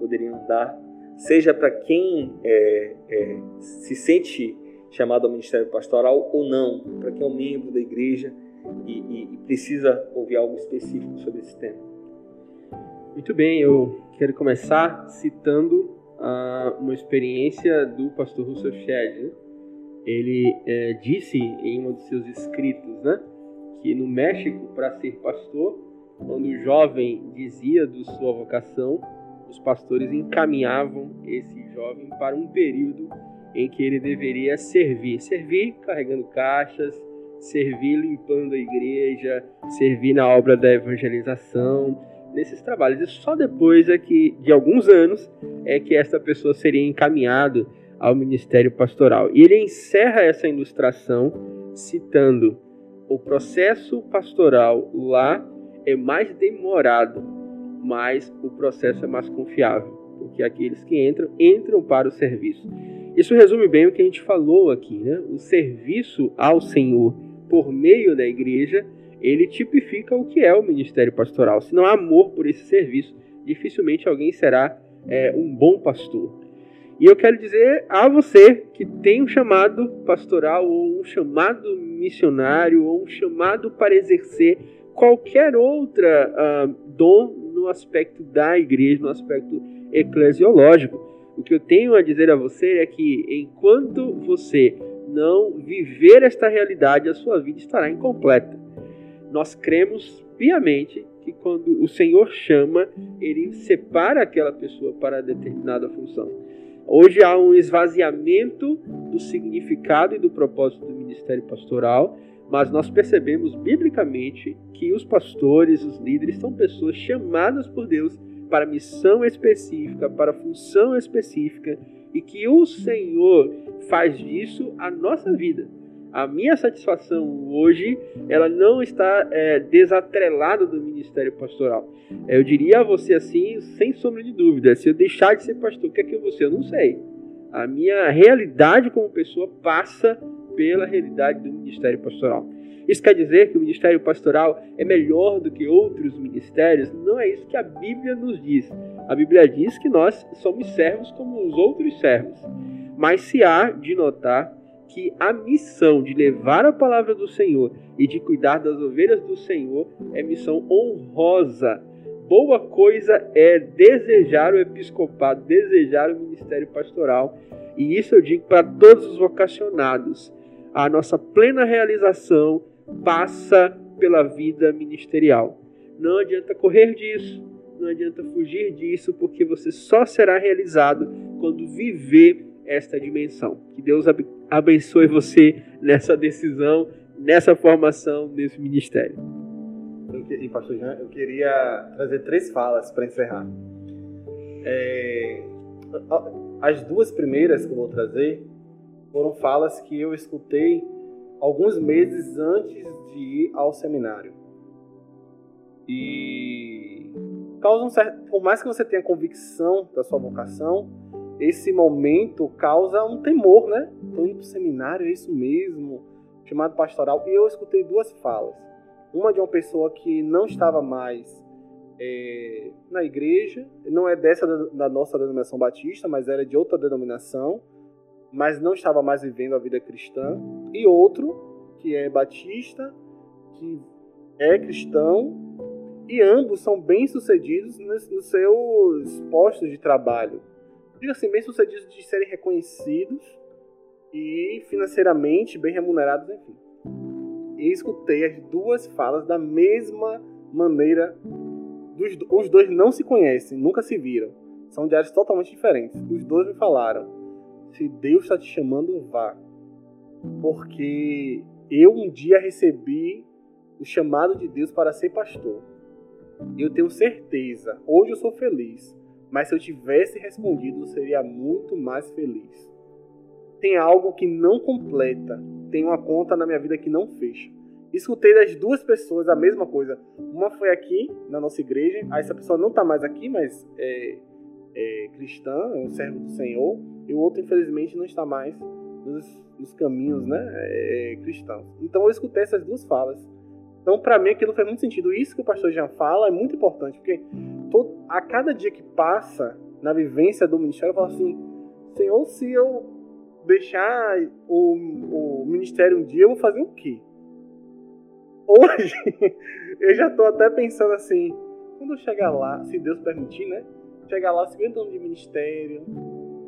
poderiam dar, seja para quem é, é, se sente chamado ao ministério pastoral ou não, para quem é um membro da igreja e, e, e precisa ouvir algo específico sobre esse tema. Muito bem, eu quero começar citando uh, uma experiência do pastor Russell Shedd. Né? Ele é, disse em um dos seus escritos, né? que no México, para ser pastor, quando o jovem dizia de sua vocação, os pastores encaminhavam esse jovem para um período em que ele deveria servir. Servir carregando caixas, servir limpando a igreja, servir na obra da evangelização, nesses trabalhos. E só depois é que, de alguns anos, é que essa pessoa seria encaminhado ao ministério pastoral. E ele encerra essa ilustração citando o processo pastoral lá é mais demorado, mas o processo é mais confiável, porque aqueles que entram, entram para o serviço. Isso resume bem o que a gente falou aqui, né? O serviço ao Senhor por meio da igreja, ele tipifica o que é o ministério pastoral. Se não há amor por esse serviço, dificilmente alguém será é, um bom pastor. E eu quero dizer a você que tem um chamado pastoral, ou um chamado missionário, ou um chamado para exercer qualquer outra uh, dom no aspecto da igreja, no aspecto eclesiológico. O que eu tenho a dizer a você é que enquanto você não viver esta realidade, a sua vida estará incompleta. Nós cremos piamente que quando o Senhor chama, ele separa aquela pessoa para determinada função. Hoje há um esvaziamento do significado e do propósito do ministério pastoral, mas nós percebemos biblicamente que os pastores, os líderes, são pessoas chamadas por Deus para missão específica, para função específica, e que o Senhor faz disso a nossa vida. A minha satisfação hoje, ela não está é, desatrelada do ministério pastoral. Eu diria a você assim, sem sombra de dúvida, se eu deixar de ser pastor, o que é que eu vou ser? Eu não sei. A minha realidade como pessoa passa pela realidade do ministério pastoral. Isso quer dizer que o ministério pastoral é melhor do que outros ministérios? Não é isso que a Bíblia nos diz. A Bíblia diz que nós somos servos como os outros servos. Mas se há de notar que a missão de levar a palavra do Senhor e de cuidar das ovelhas do Senhor é missão honrosa. Boa coisa é desejar o episcopado, desejar o ministério pastoral. E isso eu digo para todos os vocacionados. A nossa plena realização passa pela vida ministerial. Não adianta correr disso, não adianta fugir disso, porque você só será realizado quando viver esta dimensão. Que Deus abençoe você nessa decisão, nessa formação, nesse ministério. E, pastor Jean, eu queria trazer três falas para encerrar. É, as duas primeiras que eu vou trazer foram falas que eu escutei alguns meses antes de ir ao seminário. E causa um certo, por mais que você tenha convicção da sua vocação, esse momento causa um temor, né? Estou indo para o seminário, é isso mesmo, chamado pastoral. E eu escutei duas falas. Uma de uma pessoa que não estava mais é, na igreja, não é dessa da nossa denominação batista, mas era de outra denominação, mas não estava mais vivendo a vida cristã. E outro que é batista, que é cristão, e ambos são bem-sucedidos nos seus postos de trabalho digo assim, bem-sucedidos de serem reconhecidos e financeiramente bem remunerados, enfim. E escutei as duas falas da mesma maneira. Os dois não se conhecem, nunca se viram. São de áreas totalmente diferentes. Os dois me falaram: se Deus está te chamando, vá. Porque eu um dia recebi o chamado de Deus para ser pastor. Eu tenho certeza, hoje eu sou feliz, mas se eu tivesse respondido, eu seria muito mais feliz. Tem algo que não completa, tem uma conta na minha vida que não fecha. Escutei das duas pessoas a mesma coisa. Uma foi aqui, na nossa igreja, aí essa pessoa não está mais aqui, mas é, é cristã, é um servo do Senhor, e o outro, infelizmente, não está mais nos, nos caminhos né, é, cristãos. Então eu escutei essas duas falas então, para mim, aquilo faz muito sentido. Isso que o pastor Jean fala é muito importante, porque todo, a cada dia que passa na vivência do ministério, eu falo assim: Senhor, se eu deixar o, o ministério um dia, eu vou fazer o quê? Hoje, eu já estou até pensando assim: quando eu chegar lá, se Deus permitir, né? Chegar lá, 50 anos de ministério,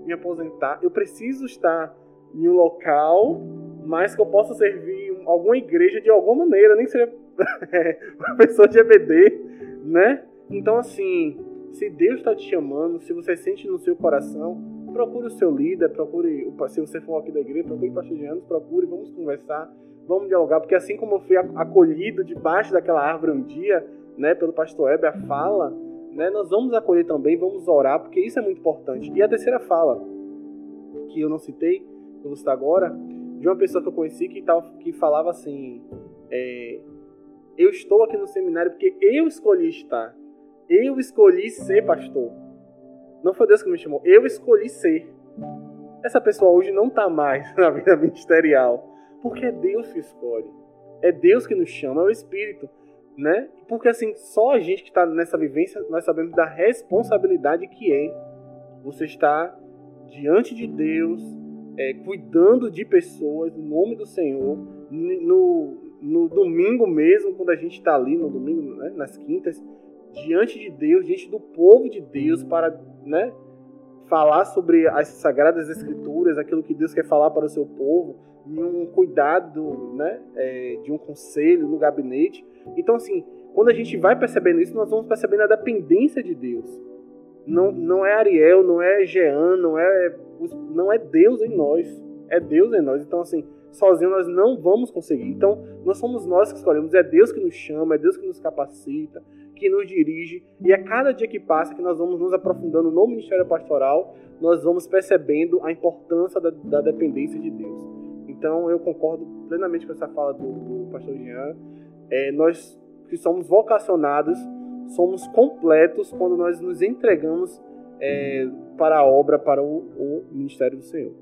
me aposentar, eu preciso estar em um local, mas que eu possa servir alguma igreja de alguma maneira, nem seja professor de EBD, né? Então, assim, se Deus está te chamando, se você sente no seu coração, procure o seu líder, procure, se você for aqui da igreja, procure o pastor Gianos, procure, vamos conversar, vamos dialogar, porque assim como eu fui acolhido debaixo daquela árvore um dia, né, pelo pastor Heber, a fala, né, nós vamos acolher também, vamos orar, porque isso é muito importante. E a terceira fala, que eu não citei, eu vou citar agora, de uma pessoa que eu conheci que, tava, que falava assim: é, Eu estou aqui no seminário porque eu escolhi estar. Eu escolhi ser pastor. Não foi Deus que me chamou, eu escolhi ser. Essa pessoa hoje não está mais na vida ministerial, porque é Deus que escolhe. É Deus que nos chama, é o Espírito, né? Porque assim, só a gente que está nessa vivência, nós sabemos da responsabilidade que é você estar diante de Deus, é, cuidando de pessoas no nome do Senhor. No, no domingo mesmo, quando a gente está ali, no domingo, né, nas quintas, diante de Deus, diante do povo de Deus, para né, falar sobre as sagradas escrituras, aquilo que Deus quer falar para o seu povo, em um cuidado né, é, de um conselho no gabinete. Então, assim, quando a gente vai percebendo isso, nós vamos percebendo a dependência de Deus. Não, não é Ariel, não é Jean, não é não é Deus em nós, é Deus em nós. Então, assim, sozinho nós não vamos conseguir. Então, não somos nós que escolhemos, é Deus que nos chama, é Deus que nos capacita, que nos dirige. E a cada dia que passa, que nós vamos nos aprofundando no ministério pastoral, nós vamos percebendo a importância da, da dependência de Deus. Então eu concordo plenamente com essa fala do, do pastor Jean. É, nós que somos vocacionados, somos completos quando nós nos entregamos é, para a obra, para o, o ministério do Senhor.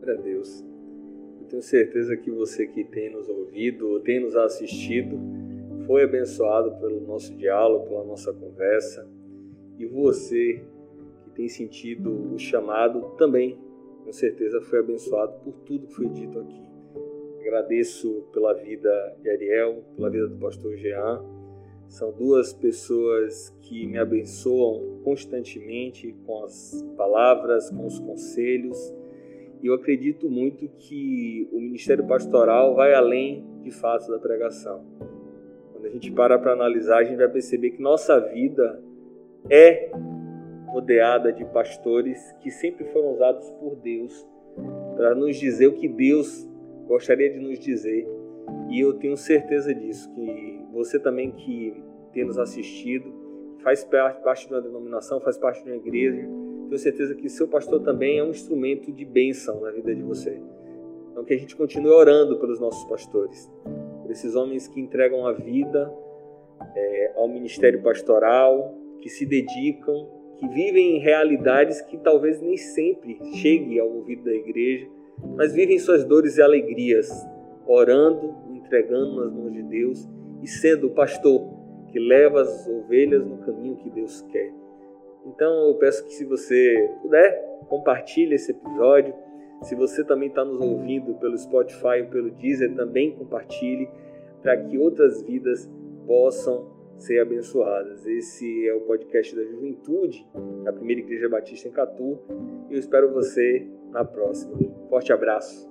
Para Deus. Eu tenho certeza que você que tem nos ouvido, tem nos assistido, foi abençoado pelo nosso diálogo, pela nossa conversa. E você que tem sentido o chamado também, com certeza foi abençoado por tudo que foi dito aqui. Agradeço pela vida de Ariel, pela vida do pastor Jean. São duas pessoas que me abençoam constantemente com as palavras, com os conselhos. E eu acredito muito que o ministério pastoral vai além de fato da pregação. A gente para para analisar, a gente vai perceber que nossa vida é rodeada de pastores que sempre foram usados por Deus para nos dizer o que Deus gostaria de nos dizer. E eu tenho certeza disso, que você também que tem nos assistido, faz parte de uma denominação, faz parte de uma igreja, tenho certeza que seu pastor também é um instrumento de bênção na vida de você. Então que a gente continue orando pelos nossos pastores, por esses homens que entregam a vida é, ao ministério pastoral, que se dedicam, que vivem realidades que talvez nem sempre chegue ao ouvido da igreja, mas vivem suas dores e alegrias, orando, entregando nas mãos de Deus e sendo o pastor que leva as ovelhas no caminho que Deus quer. Então eu peço que se você puder, compartilhe esse episódio. Se você também está nos ouvindo pelo Spotify ou pelo Deezer, também compartilhe para que outras vidas possam ser abençoadas. Esse é o podcast da Juventude, da Primeira Igreja Batista em Catu. E eu espero você na próxima. Forte abraço.